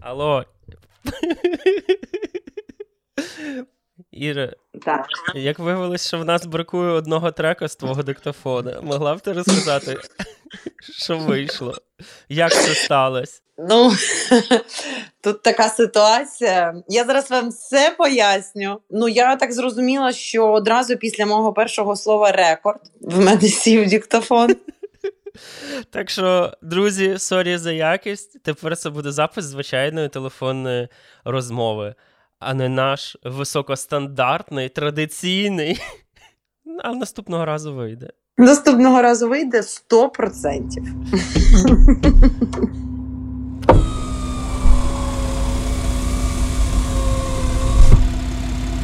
Алло. Іра, так. як виявилось, що в нас бракує одного трека з твого диктофона, могла б ти розказати, що вийшло? Як це сталося? Ну, тут така ситуація. Я зараз вам все поясню. Ну, я так зрозуміла, що одразу після мого першого слова рекорд в мене сів диктофон. Так що, друзі, сорі за якість. Тепер це буде запис звичайної телефонної розмови, а не наш високостандартний, традиційний. А наступного разу вийде. Наступного разу вийде 100%.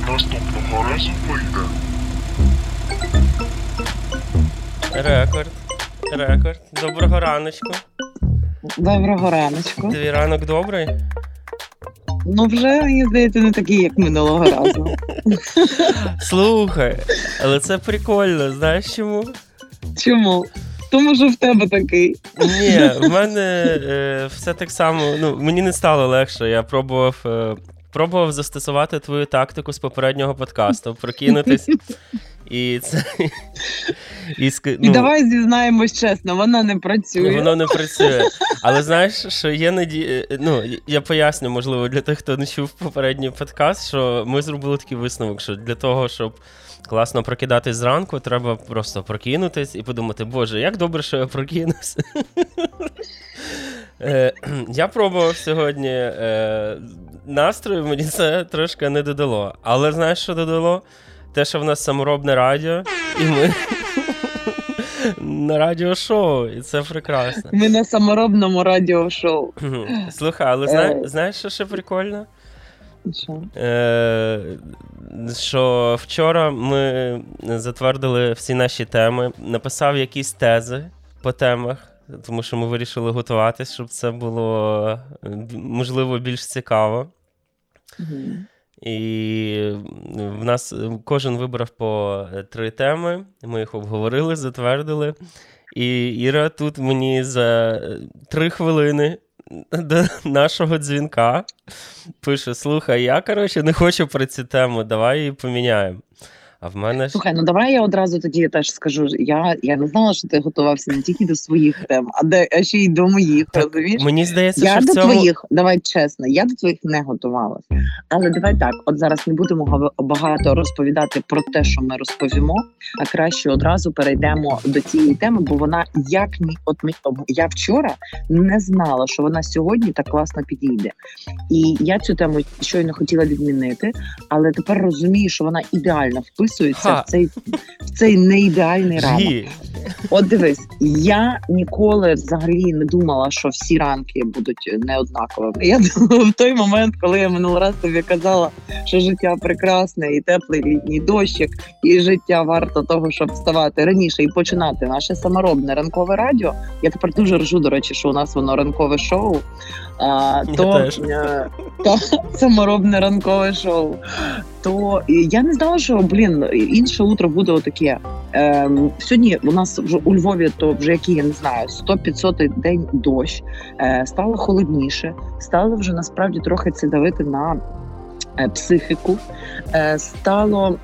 Наступного разу вийде. Рекорд. Рекорд. Доброго раночку. Доброго раночку. Твій ранок добрий? Ну, вже, мені здається, не такий, як минулого разу. Слухай, але це прикольно, знаєш чому? Чому? Тому що в тебе такий. Ні, в мене е, все так само. Ну, мені не стало легше. Я пробував е, пробував застосувати твою тактику з попереднього подкасту, прокинутись. І це і, ну, і давай зізнаємось чесно, вона не працює. Воно не працює. Але знаєш, що є надія. Ну, я поясню, можливо, для тих, хто не чув попередній подкаст, що ми зробили такий висновок, що для того, щоб класно прокидатись зранку, треба просто прокинутись і подумати, Боже, як добре, що я прокинувся. Е, я пробував сьогодні е, настрою, мені це трошки не додало. Але знаєш, що додало? Те, що в нас саморобне радіо, і ми на радіошоу, і це прекрасно. Ми на саморобному радіошоу. Слухай, але зна... Е. знаєш, що ще прикольно? Що? Е, що вчора ми затвердили всі наші теми, написав якісь тези по темах, тому що ми вирішили готуватись, щоб це було можливо більш цікаво. Угу. І в нас кожен вибрав по три теми. Ми їх обговорили, затвердили. І Іра тут мені за три хвилини до нашого дзвінка пише: Слухай, я коротше не хочу про цю тему, давай її поміняємо. А в мене слухай, ну давай я одразу тоді теж скажу. Я я не знала, що ти готувався не тільки до своїх тем, а де а ще й до моїх. Так, розумієш? Мені здається, я що до в цьому... твоїх, давай чесно, я до твоїх не готувалася. Але давай так: от зараз не будемо багато розповідати про те, що ми розповімо, а краще одразу перейдемо до цієї теми, бо вона як ні, от ми я вчора не знала, що вона сьогодні так класно підійде. І я цю тему щойно хотіла відмінити, але тепер розумію, що вона ідеально вписує вписуються в цей в цей неідеальний ранок. От дивись, я ніколи взагалі не думала, що всі ранки будуть неоднаковими. Я думала, в той момент, коли я минулий раз тобі казала, що життя прекрасне і теплий літній дощик, і життя варто того, щоб вставати раніше і починати наше саморобне ранкове радіо. Я тепер дуже ржу, до речі, що у нас воно ранкове шоу. А, то, е, то саморобне ранкове шоу. То я не знала, що блін інше утро буде отаке. Ем, Сьогодні у нас вже у Львові, то вже який я не знаю, 100-500 день дощ. Е, Стало холодніше, стало вже насправді трохи це давити на Е, психіку, е, стало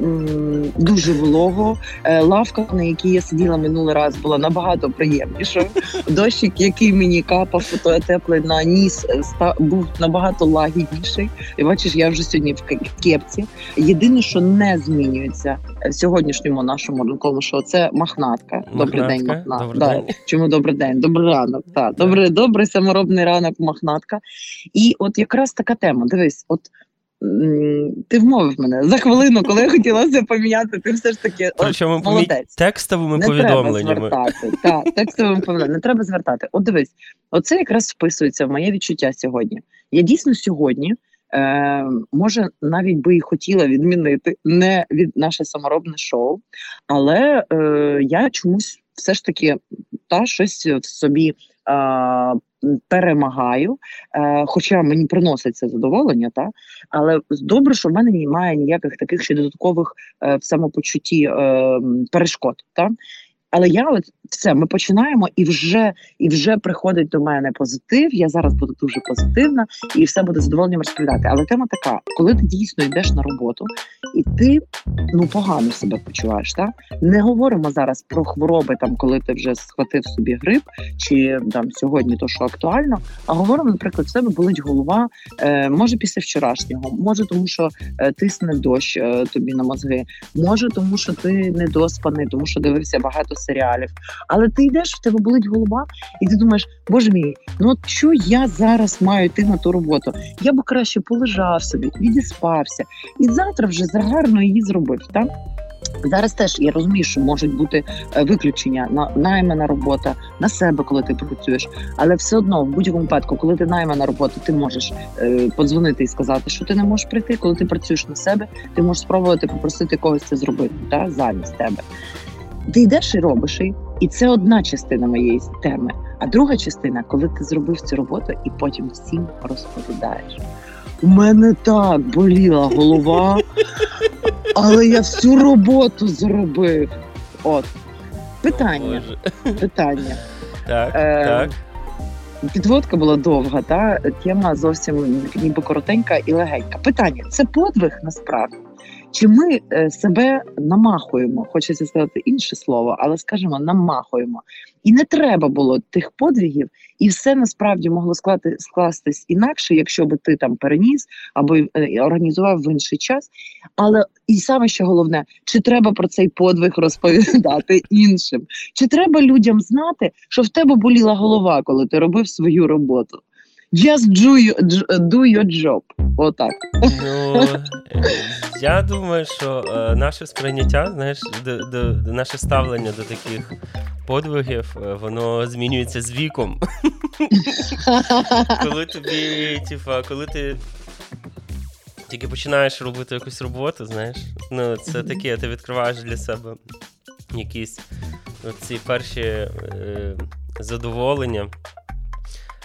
дуже волого. Е, лавка, на якій я сиділа минулий раз, була набагато приємніша. Дощик, який мені капав, то теплий на ніс, був набагато лагідніший. І бачиш, я вже сьогодні в кепці. Єдине, що не змінюється в сьогоднішньому нашому ранковому шоу, це махнатка. Добрий день, махнатка. Да. Чому добрий день? Добрий ранок. Так, добрий, добрий саморобний ранок, махнатка. І от якраз така тема. Дивись, от. Ти вмовив мене за хвилину, коли я хотіла це поміняти, ти все ж таки Причому молодець. текстовими не повідомленнями. Треба звертати. Текстовими повідомленнями. Не треба звертати. От дивись, оце якраз вписується в моє відчуття сьогодні. Я дійсно сьогодні, е, може, навіть би і хотіла відмінити не від наше саморобне шоу, але е, я чомусь все ж таки та щось в собі. Перемагаю, е, хоча мені приносить це задоволення, та але добре, що в мене немає ніяких таких ще додаткових е, в самопочутті е, перешкод. Та? Але я от все, ми починаємо, і вже і вже приходить до мене позитив. Я зараз буду дуже позитивна, і все буде задоволенням розповідати. Але тема така: коли ти дійсно йдеш на роботу, і ти ну погано себе почуваєш, так не говоримо зараз про хвороби, там коли ти вже схватив собі грип, чи там сьогодні то що актуально. А говоримо, наприклад, в себе болить голова, е, може після вчорашнього, може тому, що е, тисне дощ е, тобі на мозги, може тому, що ти недоспаний, тому що дивився багато серіалів. Але ти йдеш, в тебе болить голова, і ти думаєш, боже мій, ну от що я зараз маю йти на ту роботу? Я би краще полежав собі, відіспався, і завтра вже загарно її зробив. так? Зараз теж я розумію, що можуть бути е, виключення на наймана робота на себе, коли ти працюєш, але все одно в будь-якому випадку, коли ти наймана робота, ти можеш е, подзвонити і сказати, що ти не можеш прийти. Коли ти працюєш на себе, ти можеш спробувати попросити когось це зробити та замість тебе. Ти йдеш і робиш її, і це одна частина моєї теми. А друга частина, коли ти зробив цю роботу і потім всім розповідаєш. У мене так боліла голова, але я всю роботу зробив. От питання. Питання. Так, Е, так. Підводка була довга, та тема зовсім ніби коротенька і легенька. Питання: це подвиг насправді? Чи ми е, себе намахуємо? Хочеться сказати інше слово, але скажімо, намахуємо. І не треба було тих подвигів, і все насправді могло склати, скластись інакше, якщо би ти там переніс або е, організував в інший час. Але і саме що головне, чи треба про цей подвиг розповідати іншим? Чи треба людям знати, що в тебе боліла голова, коли ти робив свою роботу? Just do your, do your job. Отак. Ну, е, я думаю, що е, наше сприйняття, знаєш, до, до, до наше ставлення до таких подвигів, е, воно змінюється з віком. коли тобі, типа, коли ти тільки починаєш робити якусь роботу, знаєш, ну це таке, ти відкриваєш для себе якісь ці перші е, задоволення.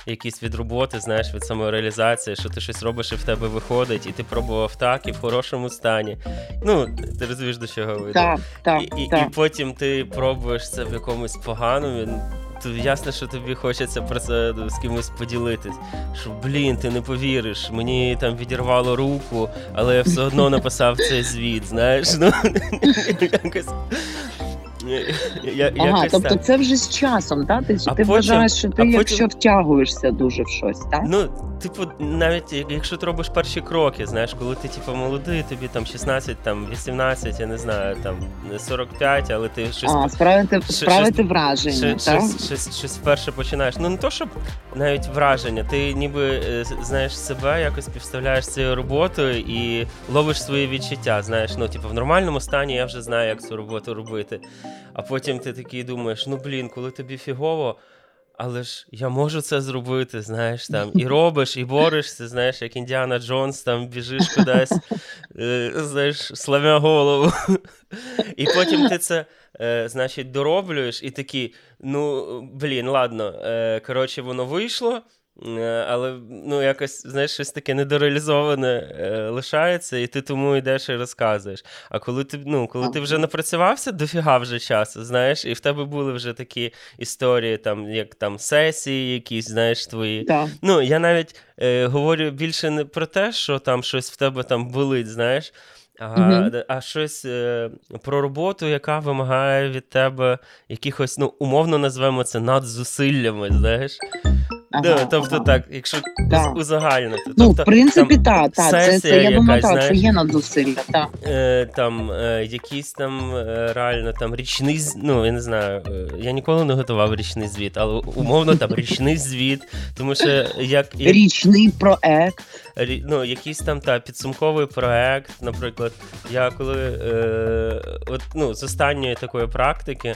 Якісь від роботи, знаєш, від самореалізації, що ти щось робиш і в тебе виходить, і ти пробував так, і в хорошому стані. Ну, ти розумієш, до чого вийде. Так, так, І, і, так. і потім ти пробуєш це в якомусь поганому. То ясно, що тобі хочеться про це з кимось поділитись. Що блін, ти не повіриш, мені там відірвало руку, але я все одно написав цей звіт, знаєш. Ну, якось. Я, Ага, якось тобто так. це вже з часом, так? Ти, А ти потім- вважаєш, що а ти, потім- якщо втягуєшся дуже в щось, так? Ну, типу, навіть якщо ти робиш перші кроки, знаєш, коли ти типу молодий, тобі там 16, там 18, я не знаю, там 45, але ти щось А, справити, щось- справити враження, щось, так? щось, щось, щось вперше починаєш. Ну не то, щоб навіть враження, ти ніби е, знаєш себе, якось співставляєш цією роботою і ловиш свої відчуття. Знаєш, ну типу в нормальному стані я вже знаю, як цю роботу робити. А потім ти такий думаєш: ну блін, коли тобі фігово. Але ж я можу це зробити, знаєш, там і робиш, і борешся, знаєш, як Індіана Джонс, там біжиш кудись, е, знаєш, славя голову. І потім ти це, е, значить, дороблюєш, і такий, ну, блін, ладно, е, коротше, воно вийшло. Е, Але ну, якось, знаєш, щось таке недореалізоване е, лишається, і ти тому йдеш і розказуєш. А коли ти ну, коли ти вже напрацювався, дофіга вже часу, знаєш, і в тебе були вже такі історії, там, як там сесії, якісь, знаєш, твої. Так. Ну, я навіть е, говорю більше не про те, що там щось в тебе там болить, знаєш, а, Мгм. а щось е, про роботу, яка вимагає від тебе якихось, ну, умовно назвемо це надзусиллями, знаєш. Ага, тобто ага. так, якщо уз- узагальнити. Ну, тобто, в принципі, так, та, це, це я думаю, так, знаєш. є надзусилля, так. е, там е, якийсь там е, реально там річний ну я не знаю, е, я ніколи не готував річний звіт, але умовно там річний звіт, тому що як, як Річний проект. ну, якийсь там та підсумковий проект, наприклад, я коли е, от, ну, з останньої такої практики.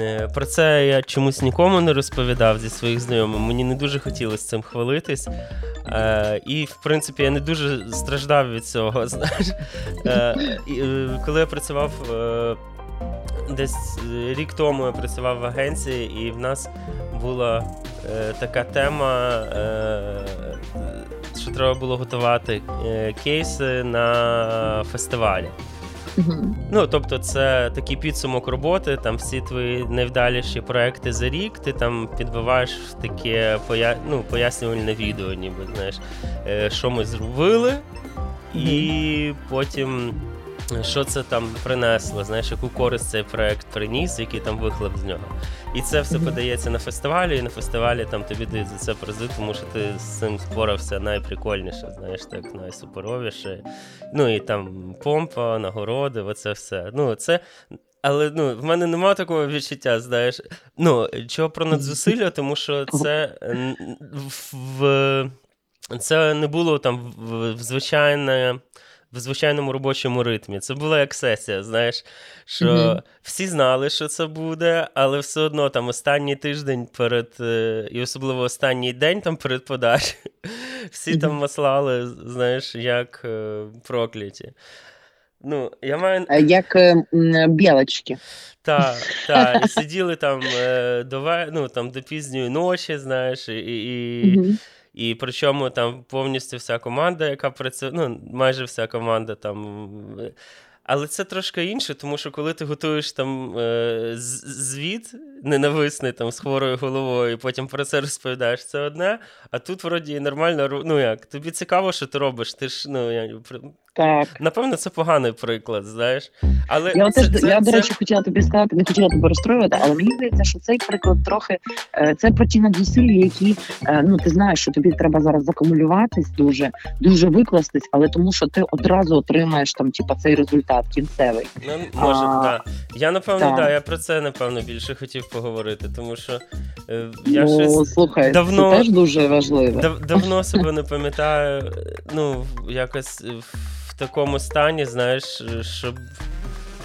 Е, Про це я чомусь нікому не розповідав зі своїх знайомих. Мені не дуже хотілося цим хвалитись. Е, і, в принципі, я не дуже страждав від цього. Знаєш. Е, е, коли я працював е, десь е, рік тому, я працював в агенції, і в нас була е, така тема, е, що треба було готувати кейси на фестивалі. Угу. Ну, тобто, це такий підсумок роботи, там всі твої найвдаліші проекти за рік, ти там підбиваєш таке поя... ну, пояснювальне відео, ніби знаєш, е, що ми зробили, і потім що це там принесло, знаєш, яку користь цей проект приніс, який там вихлоп з нього. І це все подається на фестивалі, і на фестивалі там тобі дають за це призи, тому що ти з цим спорався найприкольніше, знаєш, так найсуперовіше. Ну і там помпа, нагороди, оце все. Ну, це. Але ну, в мене немає такого відчуття, знаєш. Ну, чого про надзусилля, тому що це в. Це не було там в звичайне в звичайному робочому ритмі. Це була як сесія, знаєш, що mm-hmm. всі знали, що це буде, але все одно там останній тиждень перед, е, і особливо останній день там перед подачею, всі mm-hmm. там маслали, знаєш, як е, прокляті. Ну, я маю... Як е, білочки. Так, так, і сиділи там е, до ну, там, до пізньої ночі, знаєш, і. і mm-hmm. І причому там повністю вся команда, яка працює, ну майже вся команда там. Але це трошки інше, тому що коли ти готуєш там е, звіт ненависний там з хворою головою, і потім про це розповідаєш, це одне. А тут вроді нормально, ну як, тобі цікаво, що ти робиш. Ти ж ну як, так. Напевно, це поганий приклад, знаєш. Але Я, це, теж, це, я це... до речі, хотіла тобі сказати, не хотіла тебе розстроювати, але мені здається, що цей приклад трохи е, це про ті надзусилля, які е, ну ти знаєш, що тобі треба зараз закумулюватись дуже, дуже викластись, але тому що ти одразу отримаєш там, типа, цей результат кінцевий. Ну, може, а, да. Я напевно, так, да, я про це напевно більше хотів поговорити, тому що е, я ну, щось слухай, давно це теж дуже важливо. Дав, давно себе не пам'ятаю, ну якось в такому стані, знаєш, щоб.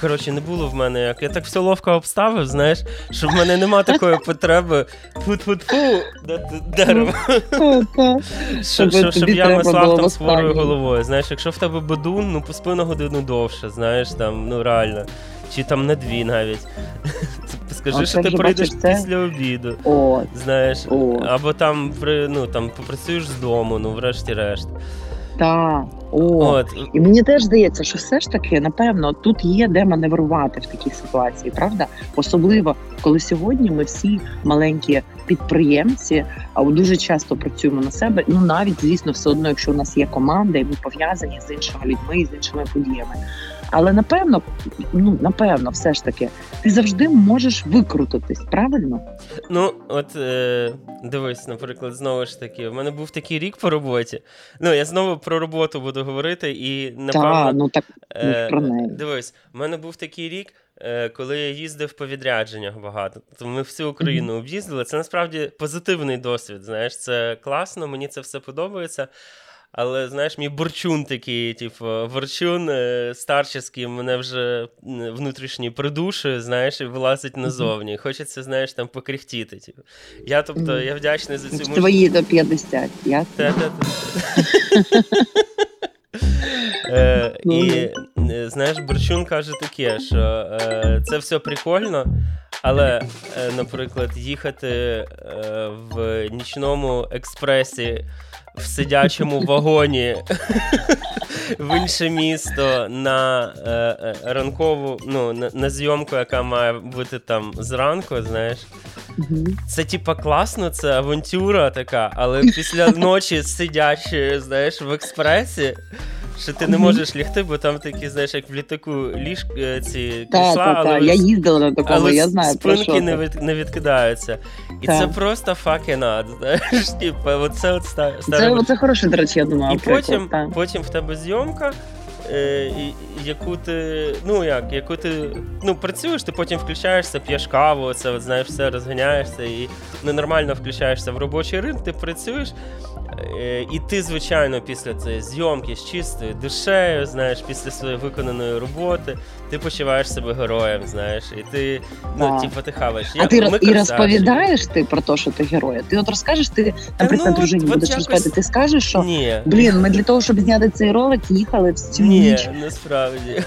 Коротше, не було в мене як. Я так все ловко обставив, знаєш, що в мене нема такої потреби фу-фу-фу дерево. Щоб я маслав там з хворою головою. Знаєш, якщо в тебе бедун, ну поспи на годину довше, знаєш, там, ну реально. Чи там на дві навіть. Скажи, що ти прийдеш після обіду. Знаєш, або там ну, там попрацюєш з дому, ну врешті-решт. Так, о, От. і мені теж здається, що все ж таки, напевно, тут є де маневрувати в такій ситуації, правда? Особливо коли сьогодні ми всі маленькі підприємці, а дуже часто працюємо на себе. Ну навіть звісно, все одно, якщо у нас є команда, і ми пов'язані з іншими людьми і з іншими подіями. Але напевно, ну напевно, все ж таки, ти завжди можеш викрутитись, правильно? Ну, от е, дивись, наприклад, знову ж таки, в мене був такий рік по роботі. Ну, я знову про роботу буду говорити, і напевно, Та, ну так е, про неї. дивись, в мене був такий рік. Е, коли я їздив по відрядженнях багато, то ми всю Україну об'їздили. Це насправді позитивний досвід. Знаєш, це класно, мені це все подобається. Але знаєш, мій борчун такий, типу, борчун е, старческий, мене вже внутрішній придушує, знаєш, і вилазить назовні. Хочеться, знаєш, там покрихтіти. Типу. Я тобто, я вдячний за цю Твої до 50, ясно? Е, і е, знаєш, Борчун каже таке, що це все прикольно, але, наприклад, їхати в нічному експресі в сидячому вагоні в інше місто на е, е, ранкову, ну, на, на зйомку, яка має бути там зранку, знаєш. Це типа класно, це авантюра така, але після ночі сидячої, знаєш, в експресі що ти не можеш лягти, бо там такі, знаєш, як в літаку ліж е, ці крісла, та, та, але я їздила на такому, але я знаю. Спинки про що не від, не відкидаються. І та. це просто fucking ад, знаєш, типу, оце от ста, Це, це хороше, до речі, я думаю. І потім, потім в тебе зйомка. Е, яку ти, ну як, яку ти ну, працюєш, ти потім включаєшся, п'єш каву, це от, знаєш, все розганяєшся і ненормально включаєшся в робочий ринок, ти працюєш, і ти, звичайно, після цієї зйомки з чистою душею, знаєш, після своєї виконаної роботи, ти почуваєш себе героєм, знаєш, і ти ну, типу, ти хаваєш. А ти і розповідаєш ти про те, що ти герой? Ти от розкажеш, ти, наприклад, ну, дружині от, будеш якось... розповідати, ти скажеш, що Ні. блін, ми для того, щоб зняти цей ролик, їхали в цю Ні, ніч. насправді.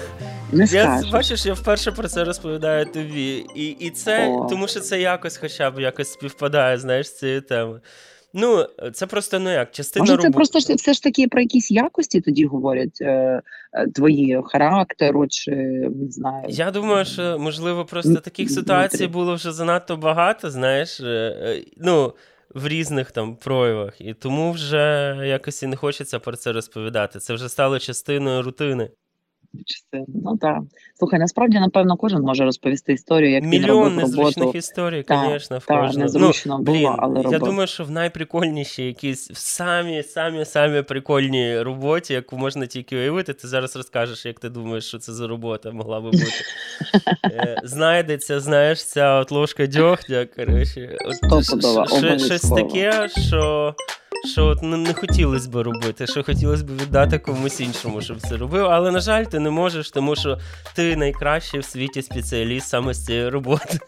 Не я бачиш, я вперше про це розповідаю тобі. І і це, О. тому що це якось хоча б якось співпадає, знаєш, з цією темою. Ну, це просто ну як частина Може, це робо- просто ж все ж таки про якісь якості тоді говорять е, е, твої характеру, чи не знаю. Я думаю, що можливо просто таких ситуацій було вже занадто багато, знаєш, е, е, ну, в різних там проявах. І тому вже якось і не хочеться про це розповідати. Це вже стало частиною рутини. Частина. Ну так. Слухай, насправді, напевно, кожен може розповісти історію, як він Мільйон незручних історій, звісно, в та, незручно ну, було, блін, але Я думаю, що в найприкольнішій якійсь в самі, самі, самі прикольній роботі, яку можна тільки уявити, ти зараз розкажеш, як ти думаєш, що це за робота могла би бути. Е, Знайдеться, знаєш, ця от ложка дьогтя, коротше. Щось таке, що. Що от не хотілося б робити, що хотілося б віддати комусь іншому, щоб це робив. Але, на жаль, ти не можеш, тому що ти найкращий в світі спеціаліст саме з цієї роботи.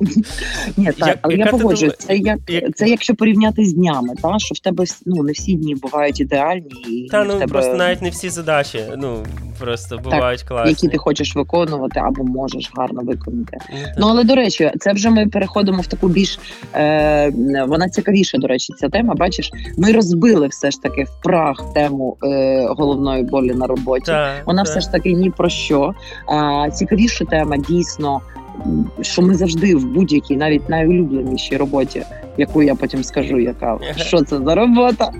Ні, так, але я погоджуюсь. Це як, як- це якщо порівняти з днями, та що в тебе ну не всі дні бувають ідеальні, і Та ну тебе, просто навіть не всі задачі. Ну просто бувають класні. які ти хочеш виконувати або можеш гарно виконати. Ну, Ну але до речі, це вже ми переходимо в таку більш е, вона цікавіша. До речі, ця тема. Бачиш, ми розбили все ж таки в прах тему е, головної болі на роботі. Вона все ж таки ні про що. А, цікавіша тема дійсно, що ми завжди в будь-якій, навіть найулюбленішій роботі, яку я потім скажу, яка що це за робота.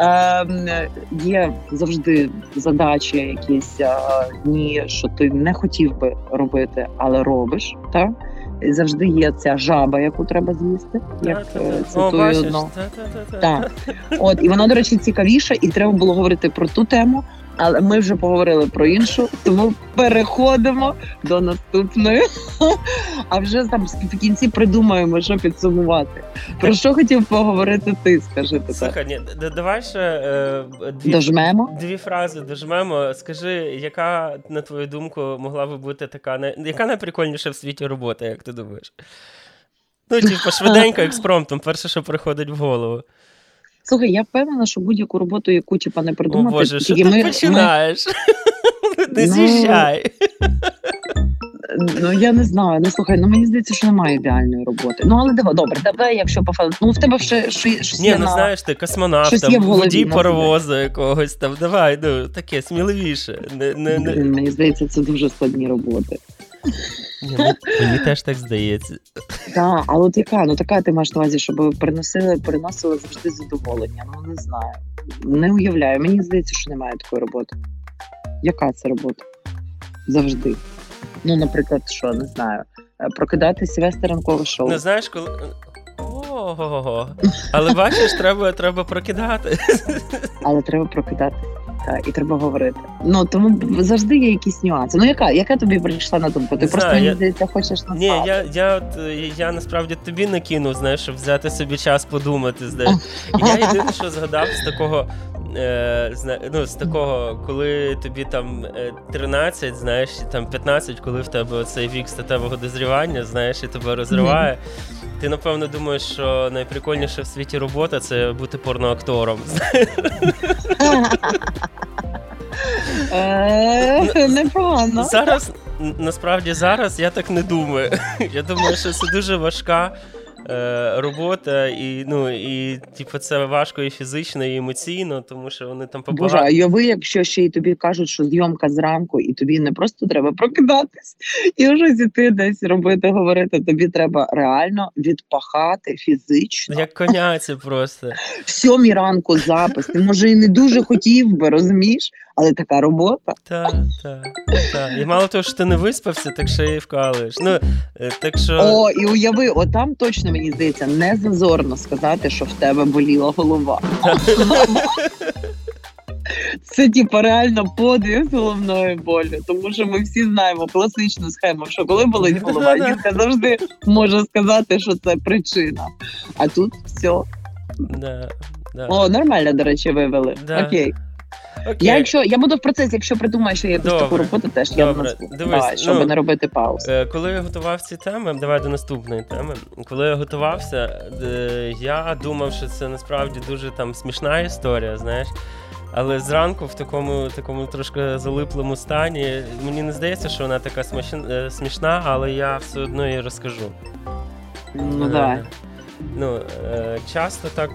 Е, є завжди задачі, якісь е, дні, що ти не хотів би робити, але робиш. Так? І Завжди є ця жаба, яку треба з'їсти. Як е, цитую. Так. От, і вона, до речі, цікавіша, і треба було говорити про ту тему, але ми вже поговорили про іншу, тому переходимо до наступної. А вже там в кінці придумаємо, що підсумувати. Про що хотів поговорити ти? Скажи тепер. Слухай, ні, давай ще е, дві, Дожмемо. дві фрази дожмемо. Скажи, яка, на твою думку, могла би бути така, яка найприкольніша в світі робота, як ти думаєш? Ну, типу, швиденько, експромтом, перше, що приходить в голову. Слухай, я впевнена, що будь-яку роботу, яку типа не О придумати, Боже, що ти ми, ми, починаєш? Не Ну, з'їжджай. ну я не знаю. Ну слухай, ну мені здається, що немає ідеальної роботи. Ну але диво, добре, давай, якщо по ну в тебе ще щось Ні, ну на... знаєш, ти космонавт, там, водій паровозу якогось там. Давай, ну таке сміливіше. Не, не, не. Мені здається, це дуже складні роботи. Ну, мені теж так здається. Так, але от яка? Ну така ти маєш на увазі, щоб приносили, приносили завжди задоволення. Ну не знаю. Не уявляю. Мені здається, що немає такої роботи. Яка це робота? Завжди. Ну, наприклад, що не знаю, е, прокидатися вести ранкове шоу. Ну знаєш, коли. Ого, але бачиш, треба, треба прокидати. але треба прокидати. Так, і треба говорити. Ну тому завжди є якісь нюанси. Ну яка, яка тобі прийшла на думку? Ти Не просто знаю, мені я- хочеш назвати. Ні, я, я, от, е, я насправді тобі накинув, знаєш, щоб взяти собі час подумати. Знаєш. І я єдине, що згадав з такого. Е, ну, з такого, коли тобі там е, 13, знаєш, там 15, коли в тебе оцей вік статевого дозрівання, знаєш, і тебе розриває. Ти напевно думаєш, що найприкольніша в світі робота це бути порноактором. Е, Непогано. Зараз насправді зараз я так не думаю. Я думаю, що це дуже важка е, робота, і ну і типу, це важко і фізично, і емоційно, тому що вони там Боже, побагато. а уяви, якщо ще й тобі кажуть, що зйомка зранку, і тобі не просто треба прокидатись і вже зійти десь робити, говорити. Тобі треба реально відпахати фізично. Як коня це просто. В сьомій ранку запис. Ти може і не дуже хотів би, розумієш, але така робота. Так, так, так. І мало того, що ти не виспався, так ще й вкалуєш. Ну, е, так що. О, і уяви, отам точно мені здається не зазорно сказати, що в тебе боліла голова. Це типу реально подвиг з головною болю, тому що ми всі знаємо класичну схему, що коли болить голова, Да-да. завжди може сказати, що це причина. А тут все. Да, да. О, нормально, до речі, вивели. Да. Окей. Окей. Я якщо я буду в процесі, якщо придумаю, що є якусь таку роботу, теж я Добре. назву. Дивись, Давай, щоб ну, не робити пауз. Е, Коли я готував ці теми, давай до наступної теми. Коли я готувався, е, я думав, що це насправді дуже там смішна історія, знаєш. Але зранку в такому такому трошки залиплому стані мені не здається, що вона така смішна, смішна але я все одно її розкажу. Ну Е, давай. ну, е, часто так.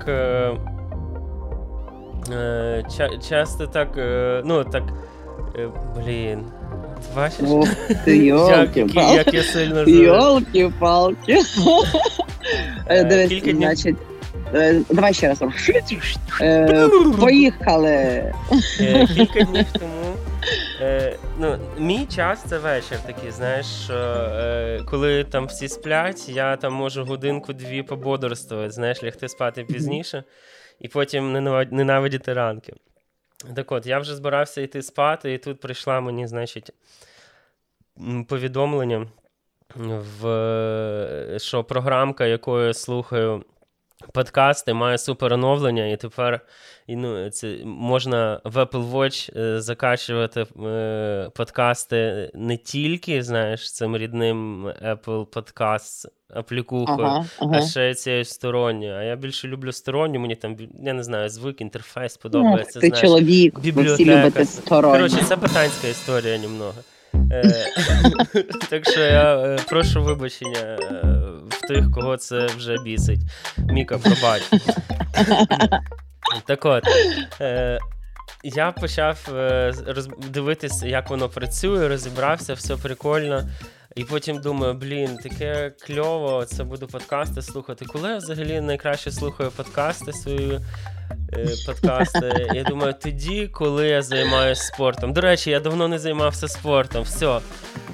Е, ча- часто так. Е, ну, так. Е, блін. Ох ти, йолки як я сильно Йолки-палки. Дивись, значить. Давай ще раз. Поїхали. Кілька днів тому. Ну, мій час це вечір такий, знаєш, що коли там всі сплять, я там можу годинку-дві пободрствувати, знаєш, лягти спати пізніше і потім ненавидіти ранки. Так от, я вже збирався йти спати, і тут прийшла мені, значить, повідомлення, в, е, що програмка, якою я слухаю подкасти, має супер оновлення, і тепер ну, це, можна в Apple Watch е, закачувати е, подкасти не тільки, знаєш, цим рідним Apple Podcast аплікухою, Ага, а ще цією сторонньою. А я більше люблю сторонню, мені там, я не знаю, звук, інтерфейс Ох, подобається. ти знаєш. чоловік, ви всі бібліотека. любите сторонні. Коротше, це питанська історія немного. Е, так що я е, прошу вибачення е, в тих, кого це вже бісить. Міка, пробач. так от. Я почав дивитися, як воно працює, розібрався, все прикольно. І потім думаю, блін, таке кльово, це буду подкасти слухати. Коли я взагалі найкраще слухаю подкасти свої е, подкасти? Я думаю, тоді, коли я займаюся спортом. До речі, я давно не займався спортом. Все.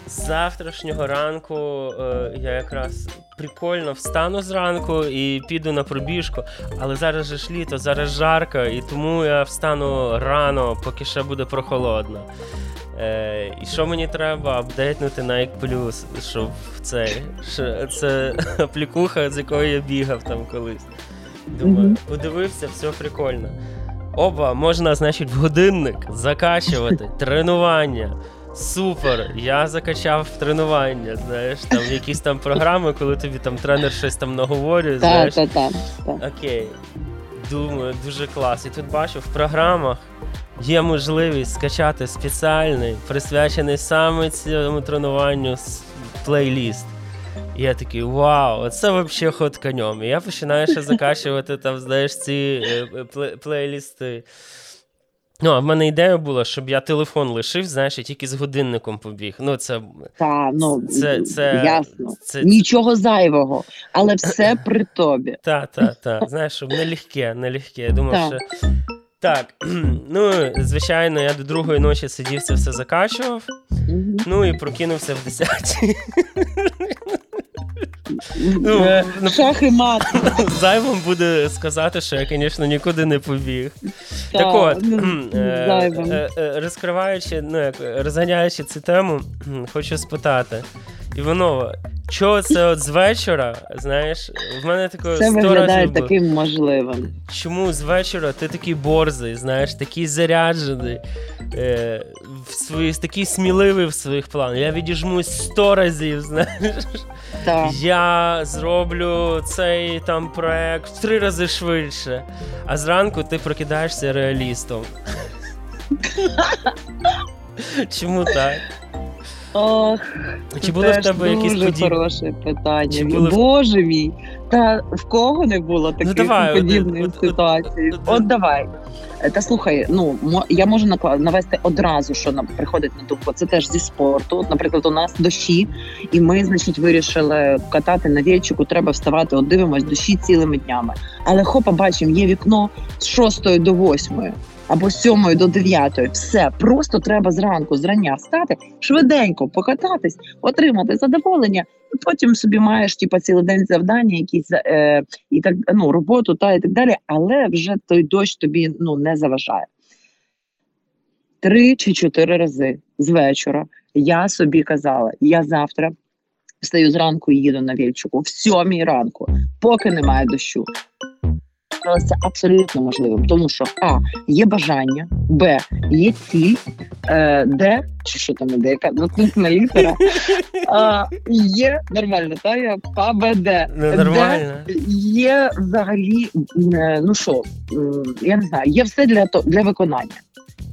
З завтрашнього ранку е, я якраз прикольно встану зранку і піду на пробіжку. Але зараз же ж літо, зараз жарко, і тому я встану рано, поки ще буде прохолодно. Е, і що мені треба апдейтнути Nike Plus, щоб цей, що це аплікуха, з якою я бігав там колись. Думаю, подивився, все прикольно. Оба, можна, значить, в годинник закачувати, тренування. Супер! Я закачав тренування, знаєш, там якісь там програми, коли тобі там тренер щось там наговорює, Так, знаєш. так, так. Окей. Думаю, дуже клас. І тут бачу, в програмах є можливість скачати спеціальний, присвячений саме цьому тренуванню плейліст. І я такий, вау, це взагалі ход конем. І я починаю ще закачувати там, знаєш, ці е, е, плейлісти. Ну, а в мене ідея була, щоб я телефон лишив, знаєш, і тільки з годинником побіг. Ну, це. Та, ну, Це- це- ясно. це Нічого зайвого, але все при тобі. Та, та, та. Знаєш, щоб не легке, не легке. Я думав, Так. що. Так, ну, звичайно, я до другої ночі сидів, це все закачував. Ну і прокинувся в 10 Ну, Е, ну- Шах і мат. Зайвим буде сказати, що я, звісно, нікуди не побіг. Та, Так от, ну, зайвим. е, е, розкриваючи, ну як розганяючи цю тему, хочу спитати. Іванова, чого це от з вечора? Знаєш, в мене такого Це виглядає було. таким можливим. Чому з вечора ти такий борзий, знаєш, такий заряджений, е, в свої, такий сміливий в своїх планах. Я відіжмусь сто разів, знаєш. Так. Я зроблю цей там проект в три рази швидше. А зранку ти прокидаєшся реалістом. Чому так? Ох, Чи були в тебе якісь дуже подібні? хороше питання. Чи були в- Боже мій, та в кого не було таких давай, один, подібних од- од- ситуацій? один. От давай. Е, Та слухай, ну мо- я можу накла- навести одразу, що нам приходить на думку. Це теж зі спорту. От, наприклад, у нас дощі, і ми, значить, вирішили катати на вільчику. Треба вставати. От дивимось дощі цілими днями. Але хопа, бачимо, є вікно з 6 до 8. Або з 7 до 9. Все, просто треба зранку, зрання встати, швиденько покататись, отримати задоволення, і потім собі маєш типа цілий день завдання, якісь е, і так ну роботу та і так далі. Але вже той дощ тобі ну не заважає. Три чи чотири рази з вечора я собі казала: я завтра встаю зранку і їду на вільчику в сьомій ранку, поки немає дощу. Але це абсолютно можливо, тому що а є бажання, б є ціль, е, Д, чи що там іде, яка наступна літера, а, є нормально, та я А, Б, Д. Ну, Д нормально. є взагалі, е, ну що, я не знаю, є все для для виконання.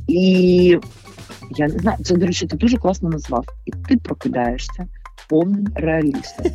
І я не знаю, це, до речі, ти дуже класно назвав. І ти прокидаєшся повним реалістом.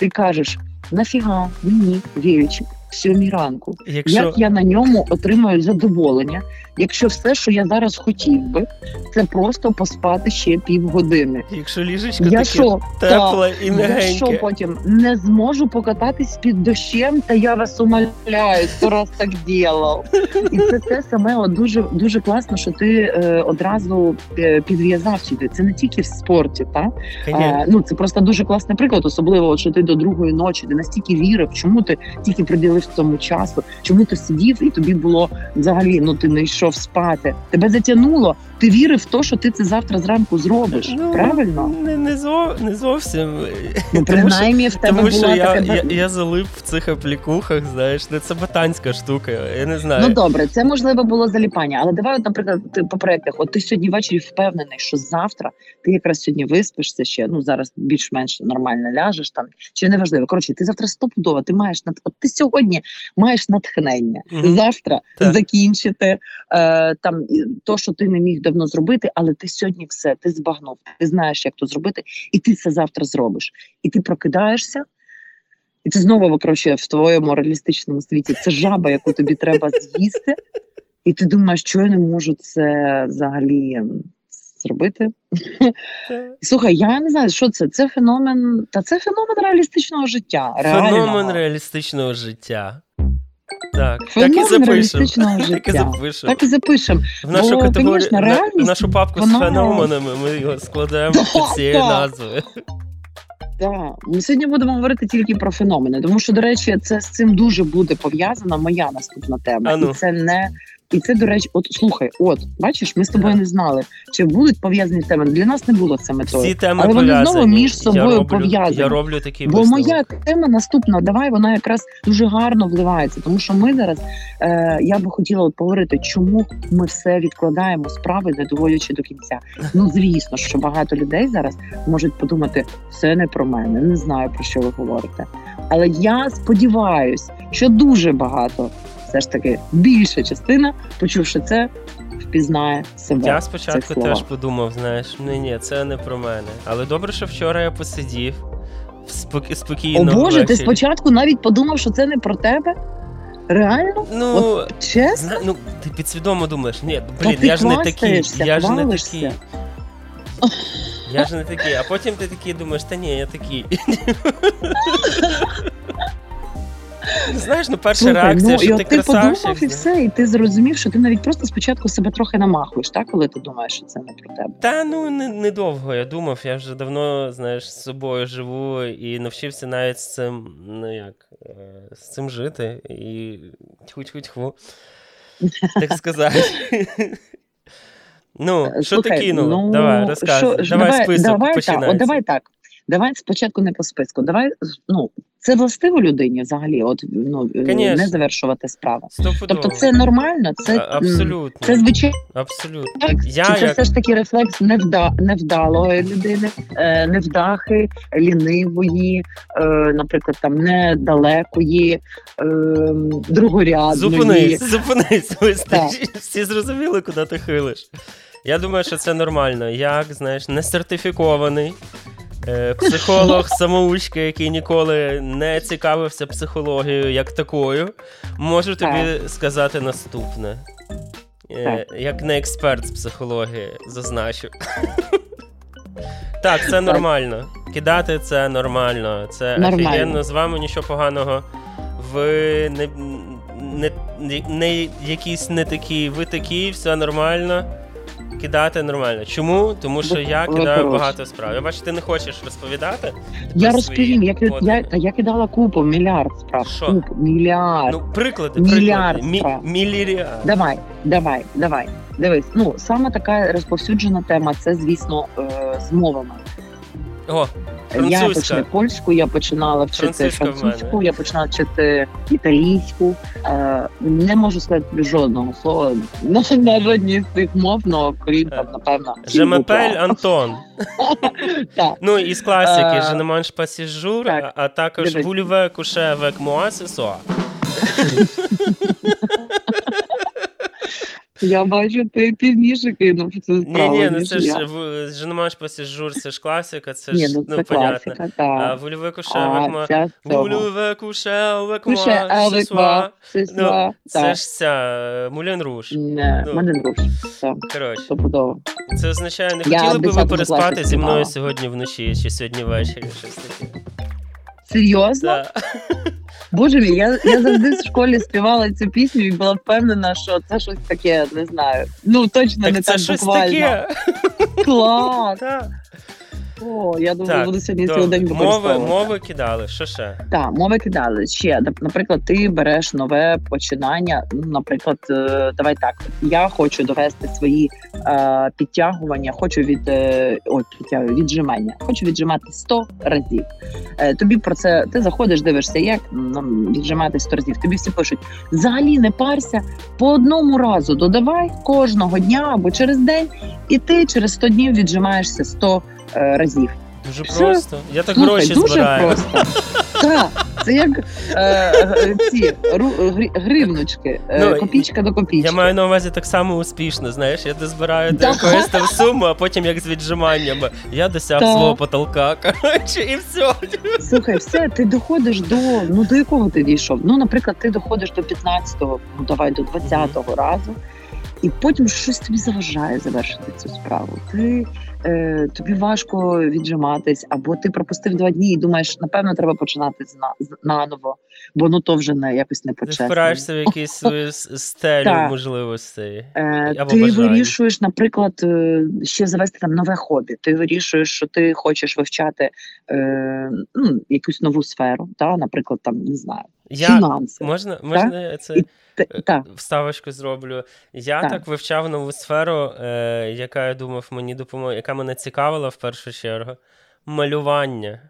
Ти кажеш, нафіга мені віючик сьомій ранку. Якщо... Як я на ньому отримаю задоволення, якщо все, що я зараз хотів би, це просто поспати ще півгодини. Якщо ліжечко я таке що, тепле і м'ягеньке. Я що потім не зможу покататись під дощем, та я вас умоляю, сто раз так ділав. І це те саме от дуже дуже класно, що ти е, одразу е, підв'язав сюди. Це не тільки в спорті, так? А, ну це просто дуже класний приклад, особливо, от, що ти до другої ночі, ти настільки вірив, чому ти тільки приділив цьому часу, чому ти сидів і тобі було взагалі, ну ти не йшов спати. Тебе затягнуло. Ти вірив в те, що ти це завтра зранку зробиш. Ну, Правильно? Не не, зо, не зовсім. Ну, принаймні, в тебе тому, що була я, така... я я, залип в цих аплікухах, знаєш, це ботанська штука. Я не знаю. Ну добре, це можливо було заліпання. Але давай, наприклад, ти по проектах, от ти сьогодні ввечері впевнений, що завтра ти якраз сьогодні виспишся ще. Ну зараз більш-менш нормально ляжеш там, чи не важливо. Коротше, ти завтра стопудово, ти маєш над от ти сьогодні маєш натхнення mm-hmm. завтра так. закінчити е, там то, що ти не міг давно зробити, але ти сьогодні все ти збагнув, ти знаєш, як то зробити, і ти це завтра зробиш. І ти прокидаєшся, і це знову викручує в твоєму реалістичному світі. Це жаба, яку тобі треба з'їсти, і ти думаєш, що я не можу це взагалі. Зробити слухай, я не знаю, що це. Це феномен, та це феномен реалістичного життя. Феномен реалістичного життя. Так, Феномен так і запишемо. Так і запишемо. Так і запишемо. В нашу Бо, категорію, конечно, на, в нашу папку вона... з феноменами ми його складаємо да, під цією да. назвою. Так, ми сьогодні будемо говорити тільки про феномени, тому що, до речі, це з цим дуже буде пов'язана моя наступна тема. А ну. І це не і це, до речі, от слухай, от бачиш, ми з тобою не знали, чи будуть пов'язані теми. Для нас не було це метою. Всі теми але вони знову між собою я роблю, пов'язані. Я роблю такий Бо висновок. моя тема наступна, давай вона якраз дуже гарно вливається. Тому що ми зараз е, я би хотіла от поговорити, чому ми все відкладаємо справи, не доводячи до кінця. Ну звісно, що багато людей зараз можуть подумати, це не про мене, не знаю про що ви говорите. Але я сподіваюся, що дуже багато все ж таки більша частина, почувши це, впізнає себе. Я спочатку теж подумав, знаєш, ні, ні, це не про мене. Але добре, що вчора я посидів спокі, спокійно. О Боже, ввечері. ти спочатку навіть подумав, що це не про тебе? Реально? Ну, От, чесно? Зна, ну, ти підсвідомо думаєш, ні, блін, я ж не такий, я ж не такий. Я ж не такий, а потім ти такий думаєш, та ні, я такий. Знаєш, ну перша Слухай, реакція, ну, що і ти ти красавчик. подумав і все, і ти зрозумів, що ти навіть просто спочатку себе трохи намахуєш, так, коли ти думаєш, що це не про тебе. Та ну не, недовго я думав, я вже давно, знаєш, з собою живу і навчився навіть з цим, ну як, з цим жити. І тьху-тьху-тьху, так сказати. Ну, що ти кинув? Ну, давай, розказуй. Давай, список давай так. Давай спочатку не по списку. Давай, ну, це властиво людині взагалі, от ну Конечно. не завершувати справу. Тобто це нормально, це абсолютно. Це звичайно. Абсолютно. Я, Я Чи це як- все ж таки рефлекс невда, невдалої людини, е, невдахи, лінивої, е, наприклад, там недалекої, е, другорядної. Зупинись, зупинись. Так. всі зрозуміли, куди ти хилиш. Я думаю, що це нормально. Як, знаєш, не сертифікований е, психолог, самоучка, який ніколи не цікавився психологією як такою, можу тобі сказати наступне. Е, як не експерт з психології, зазначу. Так, це нормально. Кидати це нормально. Це Нормально. офігенно. З вами нічого поганого. Ви не, не, не, не якісь не такі, ви такі, все нормально. Кидати нормально. Чому? Тому що я кидаю багато справ. Я бачу, ти не хочеш розповідати. Я розповім, я як я, я, я кидала купу, мільярд справ. Що? Купу, мільярд. Ну, приклади, Мільярд приклади. Мі, справ. Давай, давай, давай. Дивись, ну саме така розповсюджена тема це, звісно, е, з мовами. О, Я Французька. польську, я починала вчити Французька в мене. французьку, я починала вчити італійську. Е, не можу сказати жодного слова на, на жодній з цих мов, ну окрім там, напевно. Жемепель Антон. Так. Ну, із класики Е, six jours, так, а, також дивись. Moi ce soir? Я бачу, ти півніше кинув Ні, справу. ні, ну це ж в женомаш пасіжур, це ж класика, це ж ну ну, понятно. А так. вульве куше. Вульве куше векма. Шесуа. Це ж ця Мулен Руш. Ну. Руш, так, Коротше, це означає, не хотіли би ви переспати зі мною сьогодні вночі чи сьогодні ввечері, щось таке. Серйозно? Так. Боже мій, я, я завжди в школі співала цю пісню і була впевнена, що це щось таке, не знаю. Ну точно не це так щось буквально. таке. Клас! О, я думаю, буду сьогодні цілий день Мови, використовувати. мови кидали, що ще? Так, мови кидали ще. Наприклад, ти береш нове починання. Ну, наприклад, е, давай так. Я хочу довести свої е, підтягування, хочу від е, ой, підтягую, віджимання. Хочу віджимати 100 разів. Е, тобі про це ти заходиш, дивишся, як ну, віджимати 100 разів. Тобі всі пишуть: взагалі не парся, по одному разу додавай кожного дня або через день, і ти через 100 днів віджимаєшся 100 е, разів. Дуже Все. просто. Я так Слухай, гроші дуже збираю. просто. Так, це як е, е, ці ру- гривночки, е, Ну, копійка до копійки. Я маю на увазі так само успішно, знаєш, я дозбираю до Так. якоїсь там суми, а потім як з віджиманнями. Я досяг Так. свого потолка, коротше, і все. Слухай, все, ти доходиш до ну до якого ти дійшов? Ну, наприклад, ти доходиш до 15-го, ну давай до 20-го разу, і потім щось тобі заважає завершити цю справу. Ти е, тобі важко віджиматись, або ти пропустив два дні і думаєш, напевно, треба починати зна- з- наново, бо ну то вже не якось не Ти впираєшся в якісь свою стелю можливостей. Е, Або ти бажання. вирішуєш, наприклад, е, ще завести там нове хобі. Ти вирішуєш, що ти хочеш вивчати е, ну, якусь нову сферу, та, наприклад, там не знаю, Я фінанси. можна, можна я це І вставочку зроблю. Я Так. так, вивчав нову сферу, е, яка я думав, мені допоможе, яка мене цікавила в першу чергу. Малювання.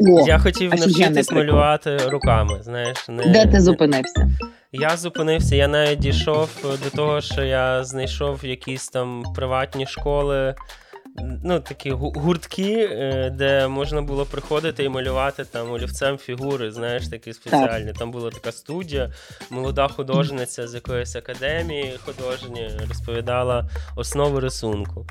О, я хотів навчитись малювати руками. Знаєш, не, де ти зупинився? Я зупинився, я навіть дійшов до того, що я знайшов якісь там приватні школи, ну такі гу- гуртки, е, де можна було приходити і малювати там олівцем фігури, знаєш, такі спеціальні. Там була така студія, молода художниця з якоїсь академії художньої розповідала основи рисунку.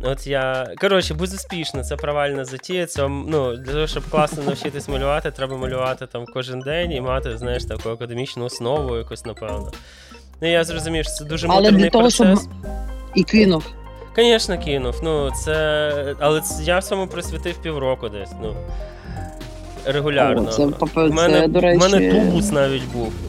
От я. Коротше, будь успішно, це провальна затія. Це, ну, для того, щоб класно навчитись малювати, треба малювати там кожен день і мати, знаєш, таку академічну основу якусь, напевно. Ну, я зрозумів, що це дуже Але для того, щоб процес. І кинув. Звісно, кинув. Ну, це. Але це... я всьому присвятив півроку десь. Ну. Регулярно. О, це, попе- У мене, це, до речі... у мене тубус навіть був.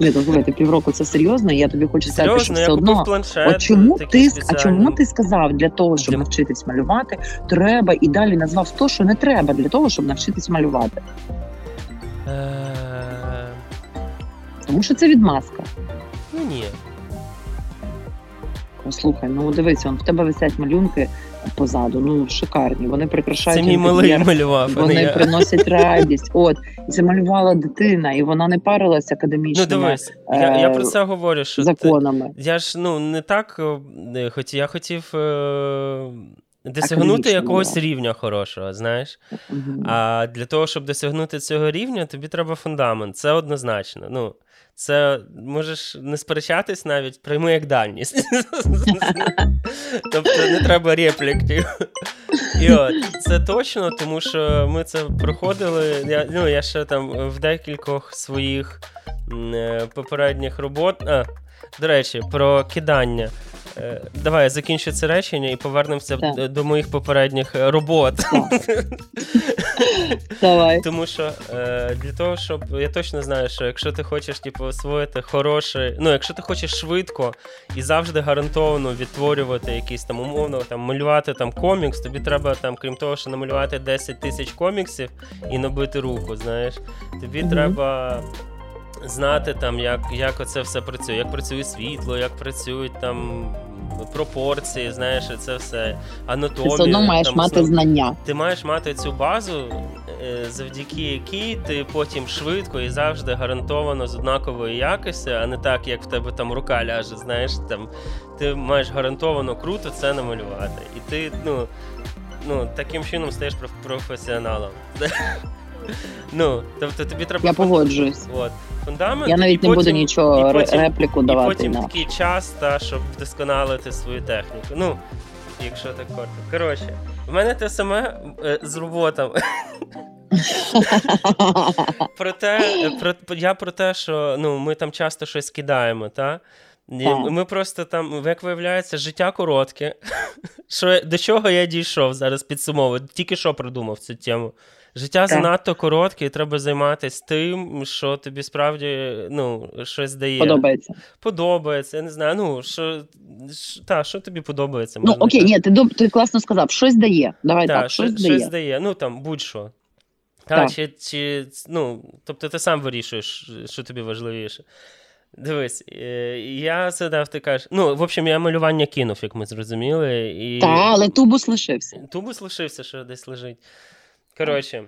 Ні, то слухайте, півроку це серйозно, і я тобі хочу сказати, що все я купив одно. планшет. От чому ти а чому ти сказав для того, щоб Для- навчитись малювати, треба і далі назвав то, що не треба для того, щоб навчитись малювати? Тому що це відмазка. Ну ні. Послухай, ну дивись, он в тебе висять малюнки позаду. Ну шикарні. Вони прикрашають Це мій малий малював, Вони я. приносять радість. От і це малювала дитина, і вона не парилася Ну дивись, е- я, я про це говорю, що ти, законами. я ж ну не так е, хоч я хотів е, досягнути якогось да. рівня хорошого, знаєш. Мгм. А для того, щоб досягнути цього рівня, тобі треба фундамент. Це однозначно. Ну, це можеш не сперечатись навіть, прийми як даність. тобто не треба репліктів. І от, це точно, тому що ми це проходили. Я, ну, я ще там в декількох своїх е, попередніх робот. А, до речі, про кидання. Е, Давай я закінчу це речення і повернемося Так. до моїх попередніх е, робот. Давай. Тому що е, для того, щоб я точно знаю, що якщо ти хочеш типу, освоїти хороше, ну якщо ти хочеш швидко і завжди гарантовано відтворювати якісь там умовно там малювати там комікс, тобі треба там, крім того, що намалювати 10 тисяч коміксів і набити руку. Знаєш, тобі Мгм. треба. Знати там, як, як оце все працює, як працює світло, як працюють там пропорції, знаєш, це все Ти все одно маєш там, мати основ- знання. ти маєш мати цю базу, е, завдяки якій ти потім швидко і завжди гарантовано з однакової якості, а не так, як в тебе там рука ляже. Знаєш, там ти маєш гарантовано круто це намалювати. І ти, ну, ну таким чином стаєш проф- професіоналом. Ну, тобто тобі треба. Я погоджуюсь. От. Фундамент, Я навіть і не буду нічого і потім- репліку І давати. потім на. такий час, та, щоб вдосконалити свою техніку. Ну, якщо так коротко. Коротше, в мене те саме е, з роботами. Про те, про, я про те, що ну, ми там часто щось кидаємо, та? І Ми просто там, як виявляється, життя коротке. Що, до чого я дійшов зараз підсумовую? Тільки що придумав цю тему. Життя занадто коротке, і треба займатися тим, що тобі справді ну, щось дає. Подобається. Подобається, я не знаю. Ну, що, що, та, що тобі подобається? Ну окей, так. ні, ти ти класно сказав, щось дає. Давай Та, так, щось щось, дає. щось дає. Ну там будь-що. Та, Так. Чи, чи, ну, тобто ти сам вирішуєш, що тобі важливіше. Дивись, е, я задав, ти кажеш. Ну, в общем, я малювання кинув, як ми зрозуміли. І... Та, але тубус лишився. Тубус лишився, що десь лежить. Коротше,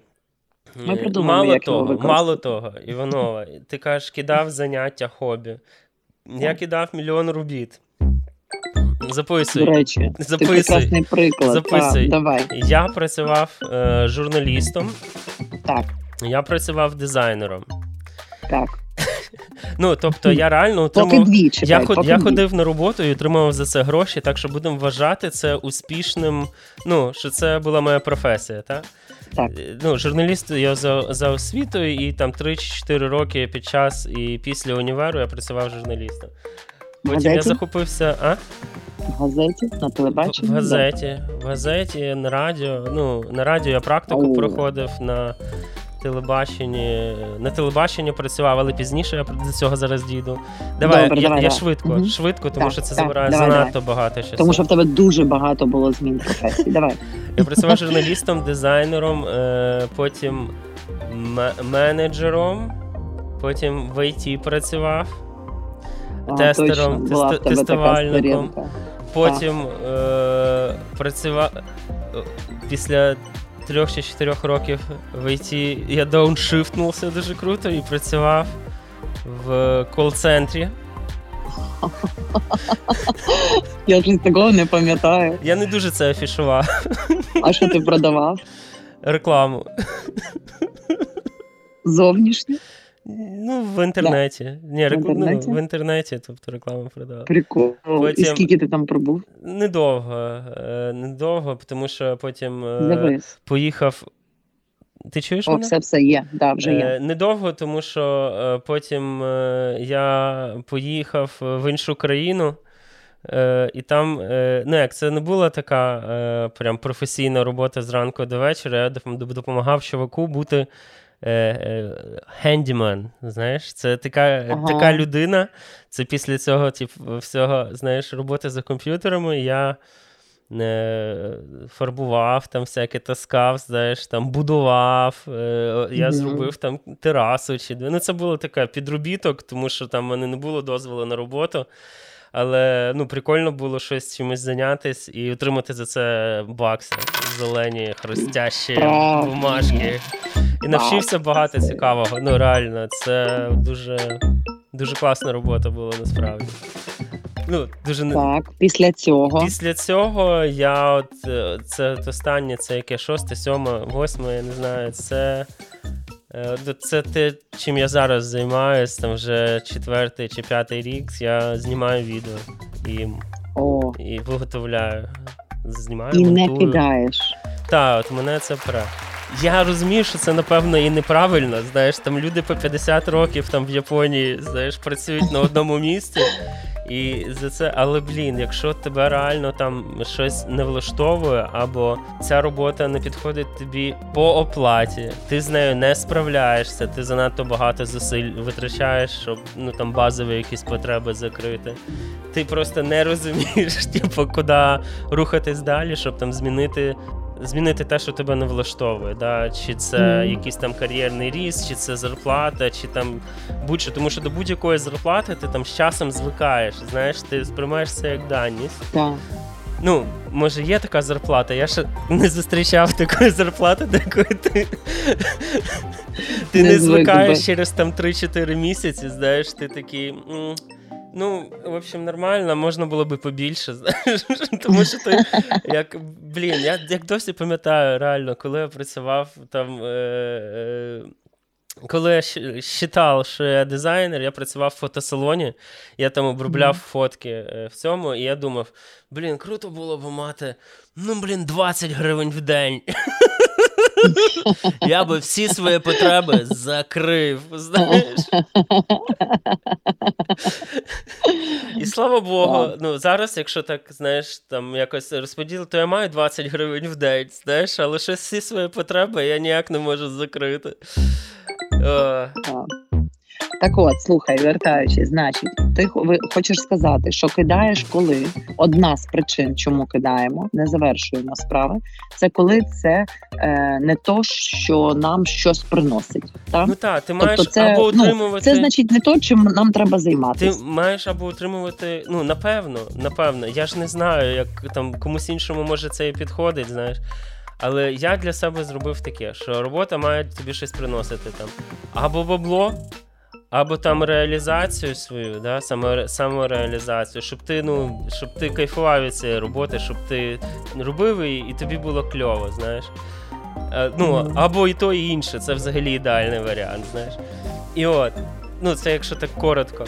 Ми придумали, мало того, мало того, Іванова, ти кажеш, кидав заняття, хобі. Я кидав мільйон робіт. До Записуй. речі, ти Записуй. прекрасний приклад. Записуй. А, давай. Я працював е, журналістом, Так, я працював дизайнером. так. Ну, тобто, я реально Поки отримав. дві Я, ход, я ходив на роботу і отримав за це гроші, так що будемо вважати це успішним. Ну, що це була моя професія, так? Так. Ну, журналіст я за, за освітою, і там 3-4 роки під час і після універу я працював журналістом. Потім я захопився. А? В газеті, на телебаченні. В газеті, в газеті, на радіо. Ну, на радіо я практику О. проходив на телебаченні. На телебаченні працював, але пізніше я до цього зараз дійду. Давай, Добре, я, давай, я давай. швидко, Мгм. швидко, тому Так, що це так, забирає давай, занадто багато часу. Тому що в тебе дуже багато було змін професій. Давай. Я працював журналістом, дизайнером, е, потім ме- менеджером, потім в ІТ працював, А, Тестером, точно, така тестувальником. Потім е, працював е, після трьох чи чотирьох років в IT я дауншифтнувся дуже круто і працював в кол-центрі. Я ж такого не пам'ятаю. Я не дуже це афішував. А що ти продавав? Рекламу. Зовнішнє? Ну, в інтернеті. Ні, рек... інтернеті? Ну, в інтернеті, тобто рекламу продавав. Прикол. Потім- І скільки ти там пробув? Недовго. е, Недовго, тому що потім е, Завис. поїхав. Ти чуєш О, мене? все, все є. Да, вже є. Е, Недовго, тому що е, потім е, я поїхав в іншу країну, е, і там, е, ну як, це не була така е, прям професійна робота зранку до вечора. Я допомагав чуваку бути. Хендімен, знаєш, це така, Ага. така людина. Це після цього, типу, всього, знаєш, роботи за комп'ютерами. Я е, фарбував там всяке таскав, знаєш, там будував. Е, я Мгм. зробив там терасу чи. Ну, це було таке підробіток, тому що там в мене не було дозволу на роботу. Але ну, прикольно було щось чимось зайнятися і отримати за це бакси, зелені, хрустящі бумажки. І навчився багато цікавого. Ну, реально, це дуже, дуже класна робота була насправді. Ну, дуже Так, після цього. Після цього я от е, це от останнє, це яке шосте, сьоме, восьме, я не знаю. Це, це те, чим я зараз займаюся, там вже четвертий чи п'ятий рік. Я знімаю відео і, О, і виготовляю. Знімаю, і не кидаєш. Так, от мене це пре. Я розумію, що це напевно і неправильно. Знаєш, там люди по 50 років там в Японії знаєш, працюють на одному місці. І за це, але блін, якщо тебе реально там щось не влаштовує, або ця робота не підходить тобі по оплаті, ти з нею не справляєшся, ти занадто багато зусиль витрачаєш, щоб ну там базові якісь потреби закрити. Ти просто не розумієш, типу, куди рухатись далі, щоб там змінити змінити те, що тебе не влаштовує. Да? Чи це якийсь там кар'єрний ріст, чи це зарплата, чи там будь-що. Тому що до будь-якої зарплати ти там з часом звикаєш. Знаєш, ти сприймаєш це як даність. Так. Ну, може, є така зарплата. Я ще не зустрічав такої зарплати, до якої ти. Ти Не не звикаєш через там 3-4 місяці, знаєш, ти такий. «М, Ну, в общем, нормально, можна було би побільше. знаєш, Тому що ти, як, блін, я як досі пам'ятаю, реально, коли я працював там. Е, е, коли я вважав, що я дизайнер, я працював в фотосалоні, я там обробляв mm. фотки е, в цьому, і я думав: блін, круто було б мати ну, блін, 20 гривень в день. Я би всі свої потреби закрив. знаєш. І слава Богу, ну зараз, якщо так знаєш, там якось розподіл, то я маю 20 гривень в день, знаєш, але ще всі свої потреби я ніяк не можу закрити. О. Так от, слухай, вертаючись, значить, ти хочеш сказати, що кидаєш, коли одна з причин, чому кидаємо, не завершуємо справи, це коли це е, не то, що нам щось приносить. Так? Ну так, ти тобто маєш це, або утримувати... Ну, це значить не то, чим нам треба займатися. Ти маєш або утримувати, ну напевно, напевно. Я ж не знаю, як там комусь іншому може це і підходить, знаєш. Але я для себе зробив таке, що робота має тобі щось приносити там. Або бабло, або там реалізацію свою, да, самореалізацію, щоб ти ну, щоб ти кайфував від цієї роботи, щоб ти робив і, і тобі було кльово, знаєш. Е, ну, Або і то, і інше, це взагалі ідеальний варіант, знаєш. І от, ну це якщо так коротко.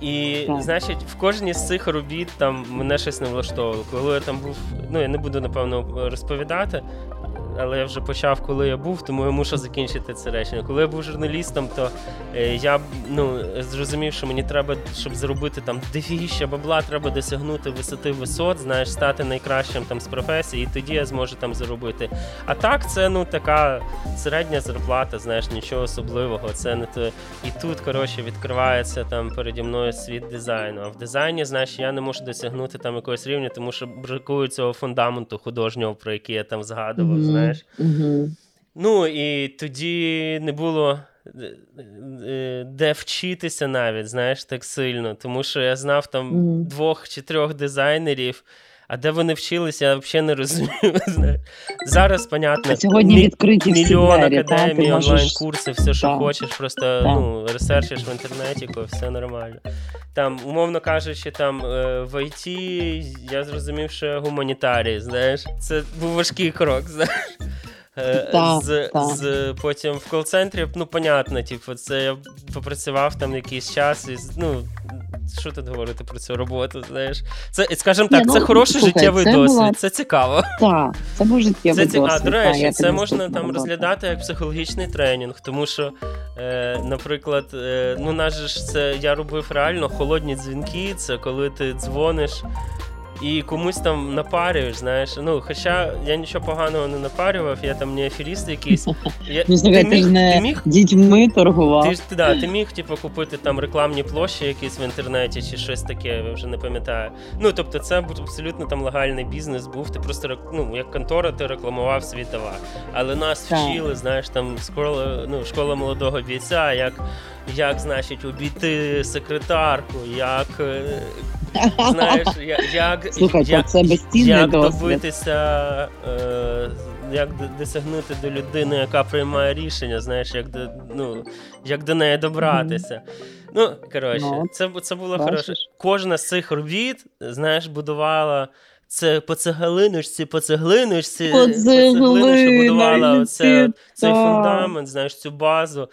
І, значить, в кожній з цих робіт там мене щось не влаштовувало. Коли я там був, ну я не буду напевно розповідати, але я вже почав, коли я був, тому я мушу закінчити це речення. Коли я був журналістом, то е, я ну, зрозумів, що мені треба, щоб заробити там дефіща бабла, треба досягнути висоти висот, знаєш, стати найкращим там з професії, і тоді я зможу там заробити. А так, це ну така середня зарплата, знаєш, нічого особливого. Це не то. І тут, коротше, відкривається там переді мною світ дизайну. А в дизайні, знаєш, я не можу досягнути там якогось рівня, тому що бракує цього фундаменту художнього, про який я там згадував. Mm-hmm. знаєш знаєш. Угу. Ну і тоді не було е, е, де вчитися навіть, знаєш, так сильно. Тому що я знав там угу. двох чи трьох дизайнерів. А де вони вчилися, я взагалі не розумію. Зараз, понятно, сьогодні відкриті мільйон академій, онлайн-курси, все, що так. хочеш, просто ну, ресерчиш в інтернеті, все нормально. Там, умовно кажучи, там е, в ІТ я зрозумів, що гуманітарій, знаєш, це був важкий крок, знаєш. Так, з, так. з Потім в кол-центрі, ну, понятно, типу, це я попрацював там якийсь час, і ну, що тут говорити про цю роботу? знаєш? Це, скажімо так, Ні, це ну, хороший слухай, життєвий це досвід, була... це цікаво. Так, це був життєвий це, досвід. А, до речі, та, це можна там робота. розглядати як психологічний тренінг, тому що, е, наприклад, е, ну, наш ж це я робив реально холодні дзвінки, це коли ти дзвониш і комусь там напарюєш, знаєш. Ну, Хоча я нічого поганого не напарював, я там не аферіст якийсь. Я, ну, ти, міг, не ти міг дітьми торгував. Ти, ти, да, ти міг типу, купити там рекламні площі якісь в інтернеті чи щось таке, я вже не пам'ятаю. Ну, тобто, це був абсолютно там легальний бізнес був. Ти просто ну, як контора, ти рекламував свій товар. Але нас так. вчили, знаєш, там школа, ну, школа молодого бійця, як, як значить, обійти секретарку, як. Знаєш, як Слухай, як, це як добитися, е, як досягнути до людини, яка приймає рішення, знаєш, як до ну, як до неї добратися. Mm-hmm. Ну, коротше, no. Ну, це це було Бачиш? хороше. Кожна з цих робіт, знаєш, будувала. Це по цеглиночці, по цеглиночці, по цеглиночці будувала оце, цей фундамент, знаєш, цю базу.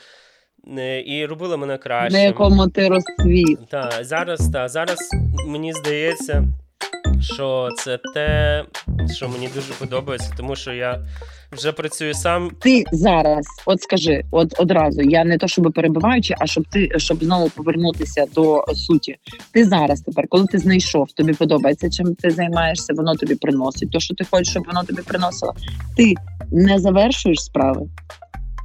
Е, і робила мене краще. На якому ти розцвіт. Так, зараз так, зараз мені здається, що це те, що мені дуже подобається, тому що я вже працюю сам. Ти зараз, от скажи, от одразу, я не то, щоб перебиваючи, а щоб ти щоб знову повернутися до суті. Ти зараз тепер, коли ти знайшов, тобі подобається, чим ти займаєшся, воно тобі приносить. То, що ти хочеш, щоб воно тобі приносило, ти не завершуєш справи.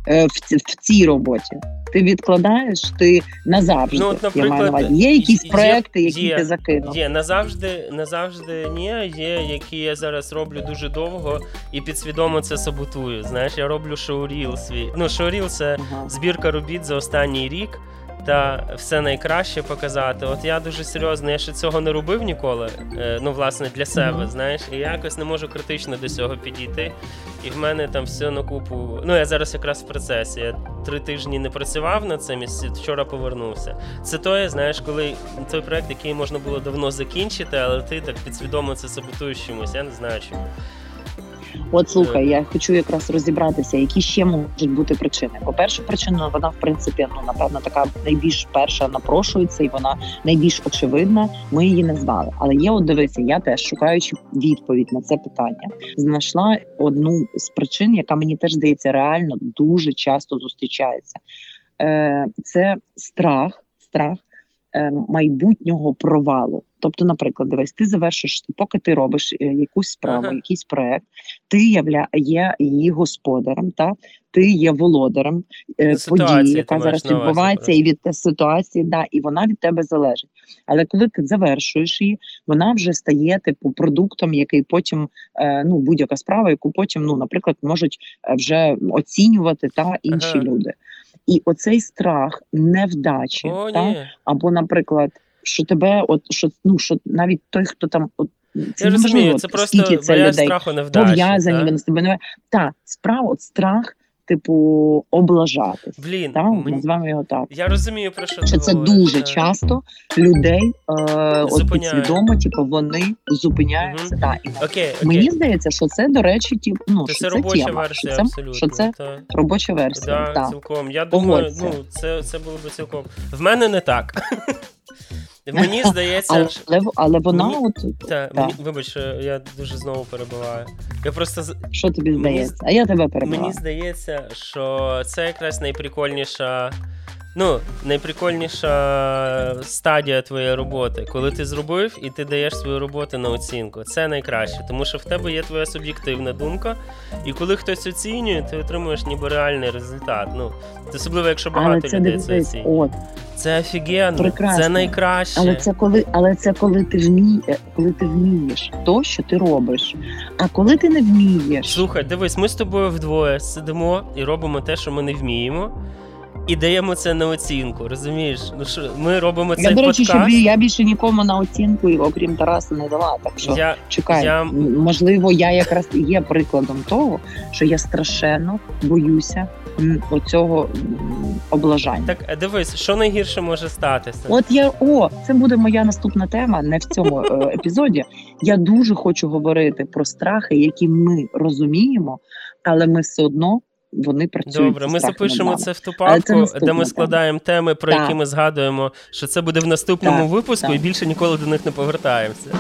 Е, в в цій роботі. Ти відкладаєш, ти назавжди. Ну, от, наприклад, я маю Є якісь проекти, які є, ти закинув? Є назавжди, назавжди ні. Є, які я зараз роблю дуже довго і підсвідомо це саботую. Знаєш, я роблю шоуріл свій. Ну, шоуріл це ага. збірка робіт за останній рік. Та все найкраще показати. От я дуже серйозно, я ще цього не робив ніколи. Е, ну, власне, для себе, знаєш, і я якось не можу критично до цього підійти. І в мене там все на купу. Ну, я зараз якраз в процесі. Я три тижні не працював над цим і вчора повернувся. Це той, знаєш, коли той проект, який можна було давно закінчити, але ти так підсвідомо це саботуєш чомусь. Я не знаю чому. От слухай, я хочу якраз розібратися, які ще можуть бути причини. По перше, причина вона в принципі ну напевно така найбільш перша напрошується, і вона найбільш очевидна. Ми її не знали. Але є, от дивися, я теж шукаючи відповідь на це питання, знайшла одну з причин, яка мені теж здається реально дуже часто зустрічається. Е, Це страх, страх е, майбутнього провалу. Тобто, наприклад, дивись, ти завершиш, поки ти робиш е, якусь справу, ага. якийсь проект, ти явля, є її господарем, та ти є володарем е, події, яка зараз відбувається, і від ситуації, да, і вона від тебе залежить. Але коли ти завершуєш її, вона вже стає типу продуктом, який потім е, ну будь-яка справа, яку потім, ну, наприклад, можуть е, вже оцінювати та інші ага. люди. І оцей страх невдачі, О, та, або, наприклад що тебе, от що ну що навіть той, хто там от. Це Я розумію, це просто це людей страху невдачі, пов'язані, вони з тебе не Так, справа, от страх, типу, облажати. Блін, так, ми... називаємо його так. Я розумію, про що що це говориш, дуже часто людей е, от підсвідомо, типу, вони зупиняються. Угу. Так, і окей, окей. Мені здається, що це, до речі, ті, ну, це, що це робоча тема, версія, що це, абсолютно. Що це та. робоча версія. Да, так. цілком. Я думаю, ну, це, це було б цілком. В мене не так. Мені здається, але, але, але вона мені, от та, та. Мені, вибач, я дуже знову перебуваю. Я просто що тобі здається? Мені, а я тебе перебуваю. Мені здається, що це якраз найприкольніша Ну, найприкольніша стадія твоєї роботи, коли ти зробив і ти даєш свою роботу на оцінку. Це найкраще, тому що в тебе є твоя суб'єктивна думка, і коли хтось оцінює, ти отримуєш ніби реальний результат. Ну, особливо, якщо багато це людей це оцінює. Це офігенно, Прекрасно. це найкраще. Але це коли, але це коли ти вмієш, коли ти вмієш то, що ти робиш. А коли ти не вмієш, слухай, дивись, ми з тобою вдвоє сидимо і робимо те, що ми не вміємо і даємо це на оцінку. Розумієш? Ну що ми робимо цей Я, до речі, щоб я більше нікому на оцінку, окрім Тараса, не дала. Так що я, чекай, я... можливо, я якраз є прикладом того, що я страшенно боюся оцього облажання. Так дивись, що найгірше може статися. От я о, це буде моя наступна тема, не в цьому е, епізоді. Я дуже хочу говорити про страхи, які ми розуміємо, але ми все одно вони працюють. Добре, ми запишемо це в ту папку, де ми складаємо теми, про так. які ми згадуємо, що це буде в наступному так, випуску, так. і більше ніколи до них не повертаємося.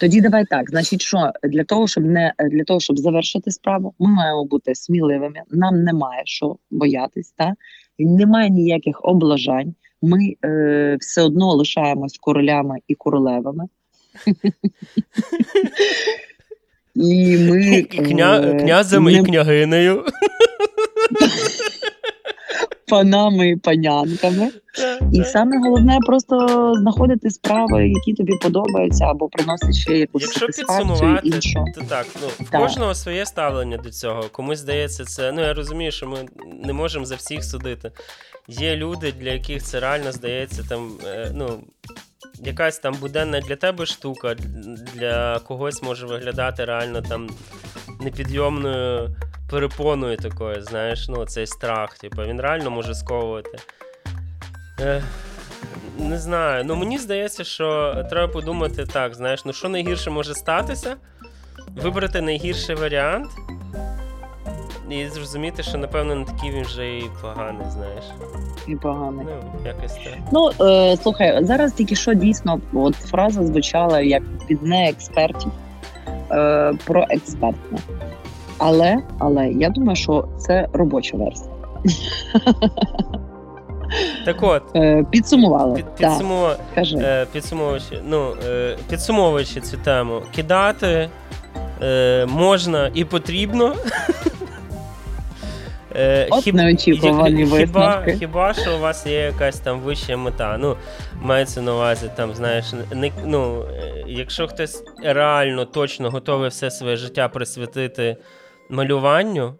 Тоді давай так. Значить, що для того, щоб не для того, щоб завершити справу, ми маємо бути сміливими. Нам немає що боятись, та немає ніяких облажань. Ми е, все одно лишаємось королями і королевами. І ми Кня... Е, князем не... і княгинею. Панами і панянками. І саме головне просто знаходити справи, які тобі подобаються, або приносять ще якусь Якщо підсумувати, іншу. то так ну в так. кожного своє ставлення до цього. Комусь здається, це ну я розумію, що ми не можемо за всіх судити. Є люди, для яких це реально здається там, е, ну якась там буденна для тебе штука, для когось може виглядати реально там непідйомною перепоною такою, знаєш, ну цей страх, типу, він реально може сковувати. Е, Не знаю, ну мені здається, що треба подумати так, знаєш, ну що найгірше може статися, вибрати найгірший варіант. І зрозуміти, що напевно не такий він вже і поганий, знаєш. І поганий. Ну, якось так. Ну, е, слухай, зараз тільки що дійсно от фраза звучала як від неекспертів е, про експертне. Але, але я думаю, що це робоча версія. Так от, е, підсумували. Під, підсумов... е, підсумовуючи, ну, е, підсумовуючи цю тему, кидати можна і потрібно. Е, От хіб, неочікувані хіба, хіба що у вас є якась там вища мета? Ну, мається на увазі, там, знаєш, не, ну, е, якщо хтось реально точно готовий все своє життя присвятити малюванню,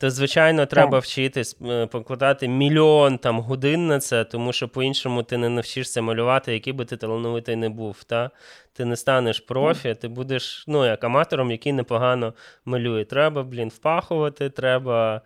то звичайно треба так. вчитись е, покладати мільйон там годин на це, тому що по-іншому ти не навчишся малювати, який би ти талановитий не був. Та? Ти не станеш профі, ти будеш ну, як аматором, який непогано малює. Треба, блін, впахувати, треба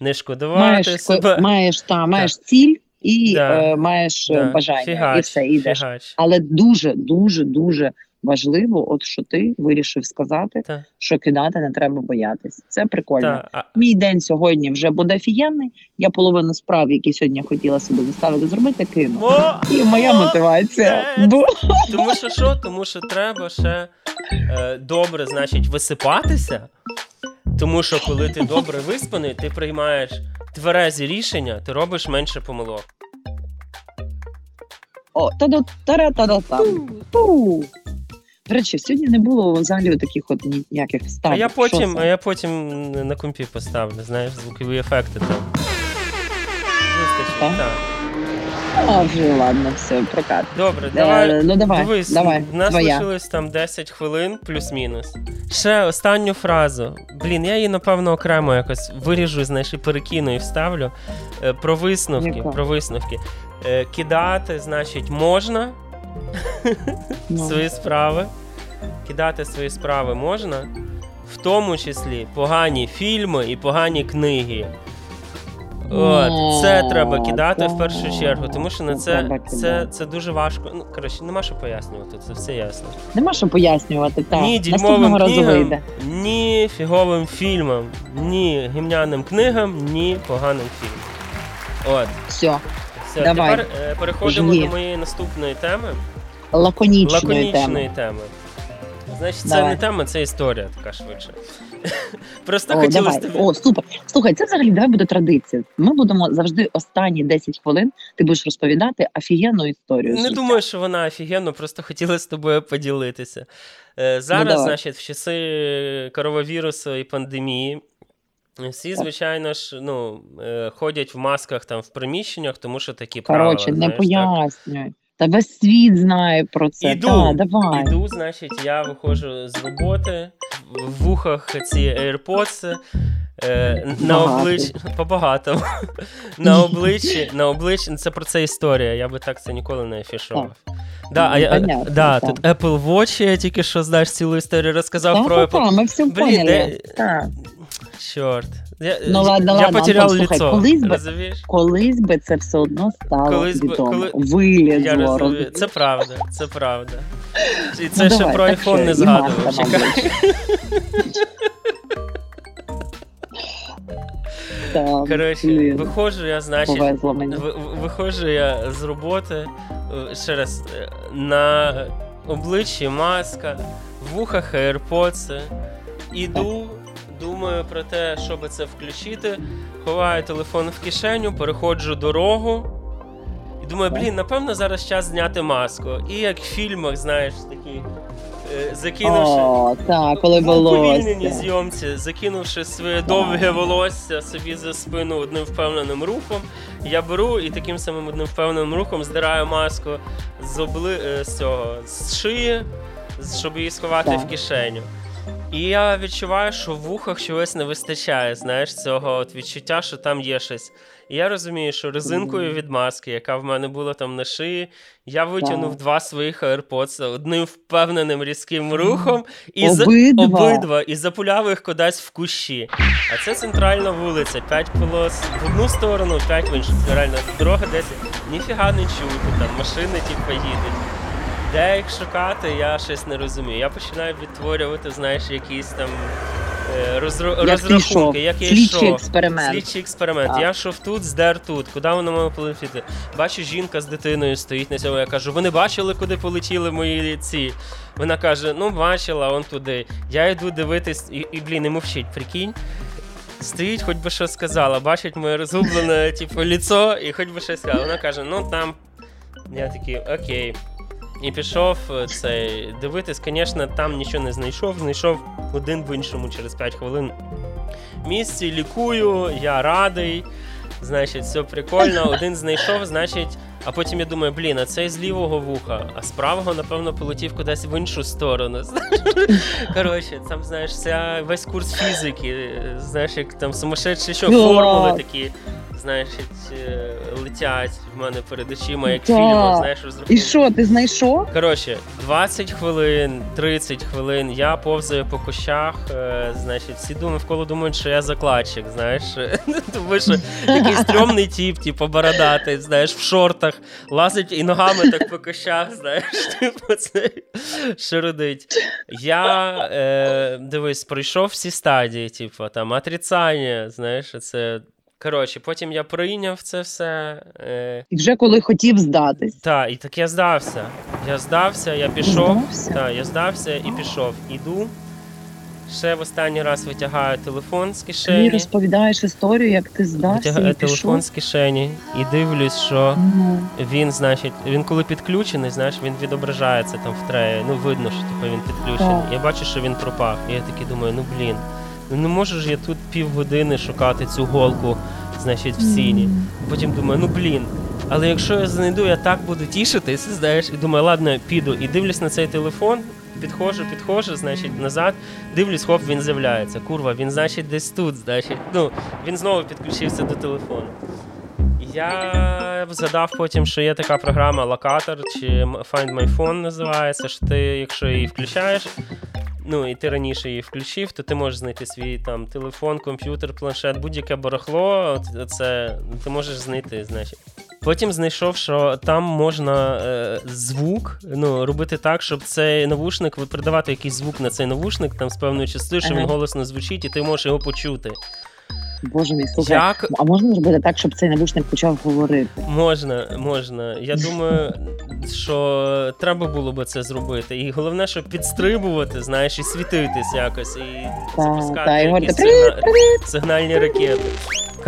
не шкодувати маєш, себе. Маєш, та, маєш ціль. І да, е, маєш да, бажання, фігач, і все йдеш. Фігач. Але дуже, дуже, дуже важливо, от що ти вирішив сказати, Та. що кидати не треба боятися. Це прикольно. Та. Мій день сьогодні вже буде офігенний. Я половину справ, які сьогодні хотіла собі заставити зробити, кину. О, І моя о, мотивація. Бо... Тому що що? Тому що треба ще е, добре, значить, висипатися. Тому що коли ти добре виспаний, ти приймаєш тверезі рішення, ти робиш менше помилок. О, та та та там до речі, сьогодні не було взагалі таких от ніяких ставок. А я потім, а я потім на компі поставлю, знаєш, звукові ефекти там. Вистачить, так. А, вже ладно, все, прокат. Добре, давай. Е, ну давай, Дивись, давай, в нас твоя. лишилось там 10 хвилин, плюс-мінус. Ще останню фразу. Блін, я її, напевно, окремо якось виріжу, знаєш, і перекину і вставлю. Е, про висновки. Яка? Про висновки. Е, кидати, значить, можна Ну. свої справи. Кидати свої справи можна, в тому числі погані фільми і погані книги. От, Це треба кидати в першу чергу, тому що на це це, це дуже важко. Ну, коротше, нема що пояснювати, це все ясно. Нема що пояснювати, так. Ні дільмовим книгам, ні фіговим фільмам, ні гімняним книгам, ні поганим фільмам. От. Все. Все, Давай. Тепер е, переходимо Жги. до моєї наступної теми. Лаконічної, Лаконічної теми. теми. Значить, це Давай. не тема, це історія така швидше. Просто О, хотілося давай. О, супер. Слухай, це взагалі давай буде традиція. Ми будемо завжди останні 10 хвилин. Ти будеш розповідати офігенну історію. Не думаю, що вона офігенно, просто хотіла з тобою поділитися. Е, Зараз, Ну, значить, в часи коровавірусу і пандемії. Всі, звичайно ж, ну, е, ходять в масках там в приміщеннях, тому що такі Коротше, правила. не знаєш, так. пояснюй. Та весь світ знає про це. Іду, Та, давай. іду, значить, я виходжу з роботи, в вухах ці AirPods, е, на обличчі по-багатому. на обличчі, на обличчі, це про це історія, я би так це ніколи не афішував. Да, а я, Понятно, да, так. тут Apple Watch, я тільки що знаєш цілу історію розказав Та, про та, Apple. та, ми все Блін, поняли. де-. Чорт. Я, Ну, ладно, я ладно, потеряв Антон, лицо, колись би- розумієш? Колись би це все одно стало Колись би- відомо. коли- Вилізло. Я розумію. Це правда, це правда. І це Ну, ще давай, про iPhone не згадував. Чекай. Так, Коротше, виходжу я, значить, виходжу я з роботи, е, ще раз, е, на обличчі маска, в вухах AirPods, іду, думаю про те, щоб це включити, ховаю телефон в кишеню, переходжу дорогу. І думаю, блін, напевно, зараз час зняти маску. І як в фільмах, знаєш, такі. е, Закинувши О, так, коли в зйомці, закинувши своє довге волосся собі за спину одним впевненим рухом, я беру і таким самим одним впевненим рухом здираю маску з обли... е, з цього з шиї, щоб її сховати Так. в кишеню. І я відчуваю, що в вухах чогось не вистачає, знаєш, цього от відчуття, що там є щось. І я розумію, що резинкою від маски, яка в мене була там на шиї, я витягнув два своїх AirPods одним впевненим різким рухом і за- Обидва? обидва і запуляв їх кудись в кущі. А це центральна вулиця, п'ять полос в одну сторону, п'ять в іншу. Реально, дорога 10. Ніфіга не чути, там машини типу їдуть. Де їх шукати, я щось не розумію. Я починаю відтворювати, знаєш, якісь там е, розру... Як розрахунки, як я Слідчий експеримент. Слідчий експеримент. Так. Я йшов тут, здер тут. Куди воно має полетіти? Бачу, жінка з дитиною стоїть на цьому. Я кажу, ви не бачили, куди полетіли мої ці? Вона каже: ну бачила, он туди. Я йду дивитись, і, і блін, і мовчить, прикинь. Стоїть, хоч би що сказала, бачить моє розгублене, типу, ліцо, і хоч би щось сказала. Вона каже, ну там. Я такий, окей. І пішов е, цей дивитись, звісно, там нічого не знайшов. Знайшов один в іншому через 5 хвилин. Місці лікую, я радий. Значить, все прикольно. Один знайшов, значить, а потім я думаю, блін, а цей з лівого вуха, а з правого, напевно, полетів кудись в іншу сторону. Коротше, там, знаєш, вся весь курс фізики, знаєш, як там сумасшедші що формули такі значить, е, летять в мене перед очима, як фільми, знаєш, розрахунки. І що, ти знайшов? Коротше, 20 хвилин, 30 хвилин я повзаю по кущах, е, значить, всі думають, вколо думають, що я закладчик, знаєш. Тому що такий стрьомний тіп, типу, бородатий, знаєш, в шортах, лазить і ногами так по кущах, знаєш, типу, це широдить. Я е, дивись, пройшов всі стадії, типу, там, отрицання, знаєш, це. Коротше, потім я прийняв це все. Е... І вже коли хотів здатись. Так, і так я здався. Я здався, я пішов. Так, я здався і пішов. Іду. Ще в останній раз витягаю телефон з кишені. Ти розповідаєш історію, як ти здався. Витягаю і телефон пішов? з кишені і дивлюсь, що угу. він, значить, він коли підключений, знаєш, він відображається там в треї. Ну, видно, що типу, він підключений. Так. Я бачу, що він пропав. І я такий думаю, ну блін. Ну не можу ж я тут півгодини шукати цю голку, значить, в сіні. Потім думаю, ну блін. Але якщо я знайду, я так буду тішитись, знаєш, і думаю, ладно, піду. І дивлюсь на цей телефон, підходжу, підходжу, значить, назад, дивлюсь, хоп, він з'являється. Курва, він, значить, десь тут, значить. Ну, він знову підключився до телефону. Я згадав потім, що є така програма локатор чи Find My Phone називається. що Ти, якщо її включаєш, ну і ти раніше її включив, то ти можеш знайти свій там телефон, комп'ютер, планшет, будь-яке барахло. Це ти можеш знайти, значить. Потім знайшов, що там можна е, звук ну, робити так, щоб цей навушник передавати якийсь звук на цей навушник там з певною частиною, що ага. він голосно звучить, і ти можеш його почути. Боже мій слухай, Як... а можна зробити так, щоб цей навушник почав говорити? Можна, можна. Я думаю, що треба було би це зробити. І головне, щоб підстрибувати, знаєш, і світитись якось, і запускати та, якісь та, сигна... сигнальні ракети.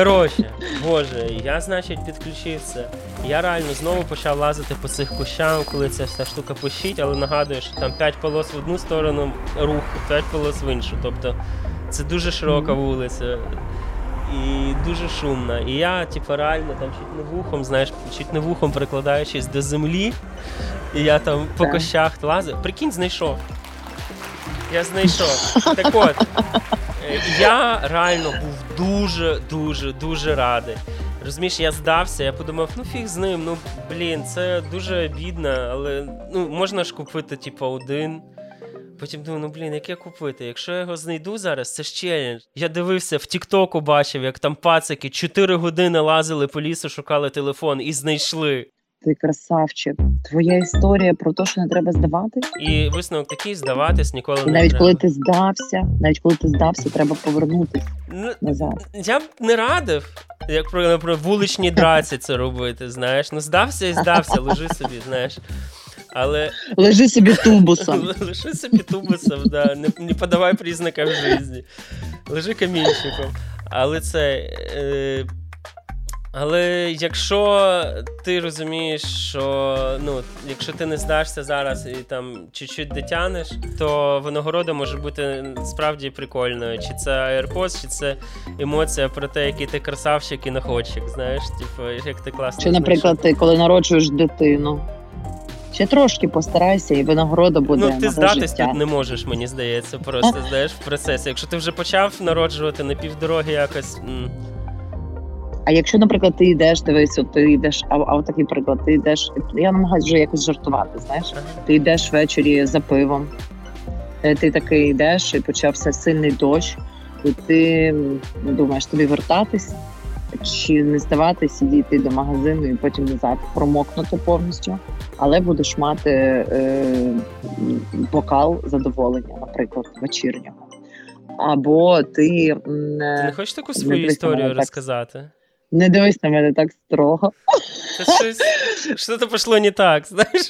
Коротше, боже, я, значить, підключив це. Я реально знову почав лазити по цих кущам, коли ця вся штука пощить, але нагадую, що там 5 полос в одну сторону рух, 5 полос в іншу. Тобто це дуже широка вулиця і дуже шумна. І я, типу, реально там чуть не вухом, знаєш, чуть не вухом прикладаючись до землі, і я там по кощах лазив. Прикинь, знайшов. Я знайшов. Так от, е, я реально був дуже-дуже дуже радий. Розумієш, я здався, я подумав, ну фіг з ним, ну блін, це дуже бідно, але ну можна ж купити, типу, один. Потім думаю, ну блін, яке купити? Якщо я його знайду зараз, це ж челендж. Я дивився в Тіктоку, бачив, як там пацики 4 години лазили по лісу, шукали телефон і знайшли. Ти красавчик. Твоя історія про те, що не треба здавати. І висновок такий здаватись ніколи і не навіть треба. коли ти здався, навіть коли ти здався, треба повернутися ну, назад. Я б не радив, як про, про вуличні драці це робити. Знаєш, ну здався і здався, лежи собі, знаєш. Але... Лежи собі тубусом. Лежи собі тубусом, да. не не подавай признаків житті. Лежи камінчиком. Але це. Е... Але якщо ти розумієш, що ну, якщо ти не здашся зараз і там чуть-чуть дотянеш, то винагорода може бути справді прикольною. Чи це AirPods, чи це емоція про те, який ти красавчик і находчик, знаєш, типу, як ти класно. Чи, наприклад, ти коли народжуєш дитину. Ще трошки постарайся, і винагорода буде. Ну, ти здатись тут не можеш, мені здається, просто знаєш в процесі. Якщо ти вже почав народжувати на півдороги якось. М- а якщо, наприклад, ти йдеш, дивись, от ти йдеш, а, а такий приклад, ти йдеш. Я намагаюся вже якось жартувати. Знаєш, ти йдеш ввечері за пивом, е, ти такий йдеш, і почався сильний дощ, і ти думаєш тобі вертатись чи не здаватись, дійти до магазину і потім назад промокнути повністю, але будеш мати е, бокал задоволення, наприклад, вечірнього. Або ти Ти не хочеш таку свою історію розказати? Не дивись на мене так строго. Що то пішло не так, знаєш?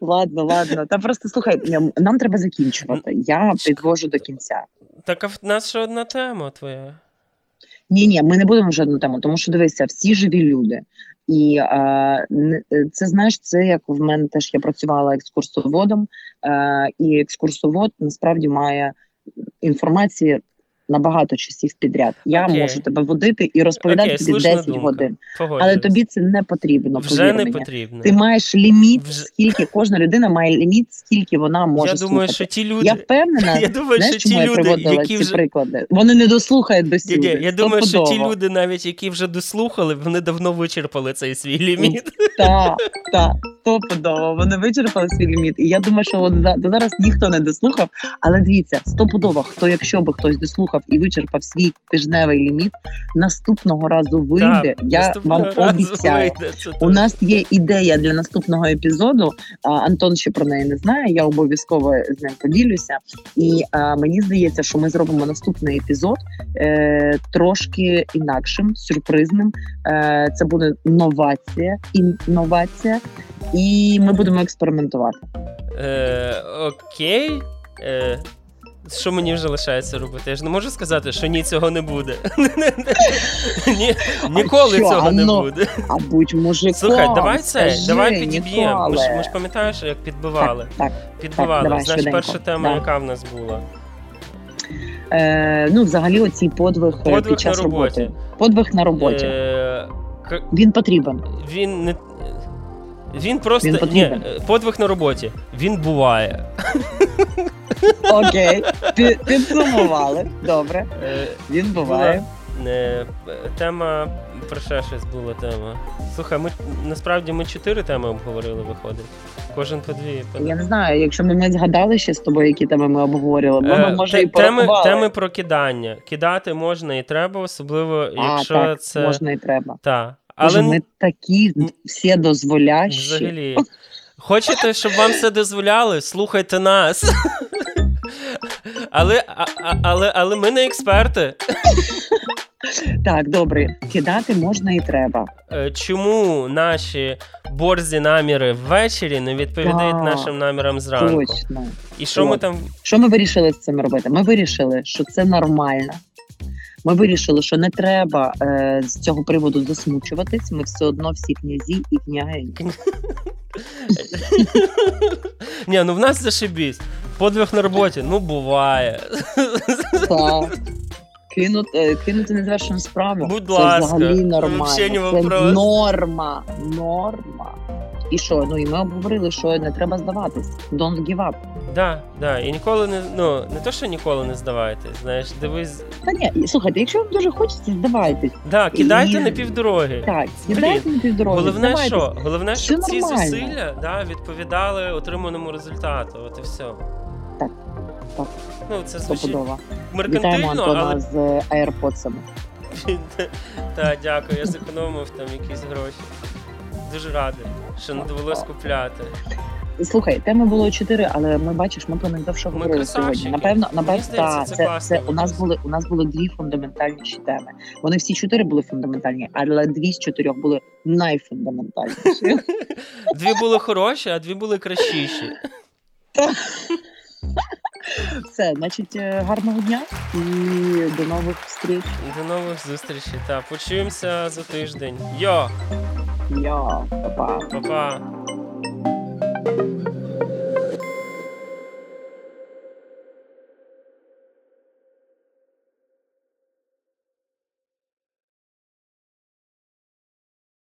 Ладно, ладно. Та просто слухай, нам треба закінчувати. Я підвожу до кінця. Так а в нас ще одна тема твоя. Ні, ні, ми не будемо жодну тему, тому що дивися, всі живі люди. І е, це знаєш, це як в мене теж я працювала екскурсоводом, е, і екскурсовод насправді має інформації набагато часів підряд. Я Окей. можу тебе водити і розповідати Окей, тобі 10 думка. годин. Погоджуюсь. Але тобі це не потрібно. вже повір не мені. потрібно. Ти маєш ліміт, Вже- скільки кожна людина має ліміт, скільки вона може Я думаю, слухати. що ті люди. Я впевнена, Я думаю, знаєш, що ті я люди, приводила які ці вже приклади. Вони не дослухають до сюди. ні, я думаю, що ті люди, навіть які вже дослухали, вони давно вичерпали цей свій ліміт. Так, так, стопудово. Вони вичерпали свій ліміт. І я думаю, що от зараз ніхто не дослухав. Але дивіться, стопудово, хто, якщо би хтось дослухав і вичерпав свій тижневий ліміт, наступного разу вийде. Так, я вам обіцяю. вийде, У нас є ідея для наступного епізоду. А, Антон ще про неї не знає. Я обов'язково з ним поділюся. І а, мені здається, що ми зробимо наступний епізод е, трошки інакшим, сюрпризним. Е, це буде новація, інновація, і ми будемо експериментувати. Е, окей. Е, що мені вже лишається робити? Я ж не можу сказати, що ні, цього не буде. Ні, ніколи цього не буде. А будь мужиком. Слухай, давай це, давай підіб'ємо. Ми ж, пам'ятаєш, як підбивали. Так, Підбивали. Значить, перша тема, яка в нас була? Е, ну, взагалі, оцій подвиг, е, Подвиг під час на роботі. роботи. Подвиг на роботі. Е, Він потрібен. він не. Він просто Він ні, подвиг на роботі. Він буває. Окей, Пі- підсумували. Добре, Е, він буває. е, тема про ще щось була тема. Слухай, ми насправді ми чотири теми обговорили, виходить. Кожен по дві. по Я не знаю, якщо ми згадали ще з тобою, які теми ми обговорювали, ми Е, може те- і теми, теми про кидання. Кидати можна і треба, особливо а, якщо так, це. можна і треба. Та. Але Але ми такі всі дозволящі. взагалі. Хочете, щоб вам це дозволяли? Слухайте нас. Але, але, але ми не експерти. Так, добре, кидати можна і треба. Е, Чому наші борзі наміри ввечері не відповідають Так, нашим намірам зранку? Точно. І що ми там Що ми вирішили з цим робити? Ми вирішили, що це нормально. Ми вирішили, що не треба е, з цього приводу засмучуватись. Ми все одно всі князі і княгині. Ні, ну в нас зашибісь. Подвиг на роботі, ну буває. Так. Кинути, е, кинути незавершену справу. Будь це ласка, взагалі нормально. вообще не це вопрос. норма. Норма. І що? Ну і ми обговорили, що не треба здаватись. Don't give up. Да, да. І ніколи не. Ну, не то, що ніколи не здавайтесь. Знаєш, дивись. Та ні, слухайте, якщо вам дуже хочеться, здавайтесь. Да, кидайте І- на півдороги. Так, кидайте на півдороги. Головне, здавайтесь. що? Головне, Все щоб ці зусилля да, відповідали отриманому результату. От і все. Так, так. Ну, це звучить. Вітаємо меркантильно, Антона але з е, AirPods. Так, дякую, я зекономив там якісь гроші. Дуже радий, що не довелось купляти. Слухай, теми було чотири, але ми бачиш, ми про них довше говорили сьогодні. Напевно, напевно, здається, та, це це, це у нас були у нас були дві фундаментальніші теми. Вони всі чотири були фундаментальні, але дві з чотирьох були найфундаментальніші. Дві були хороші, а дві були кращіші. Все, значить, е, гарного дня і до нових встреч. До нових зустрічей. Та почуємося за тиждень. Йо, Йо, па-па. па-па.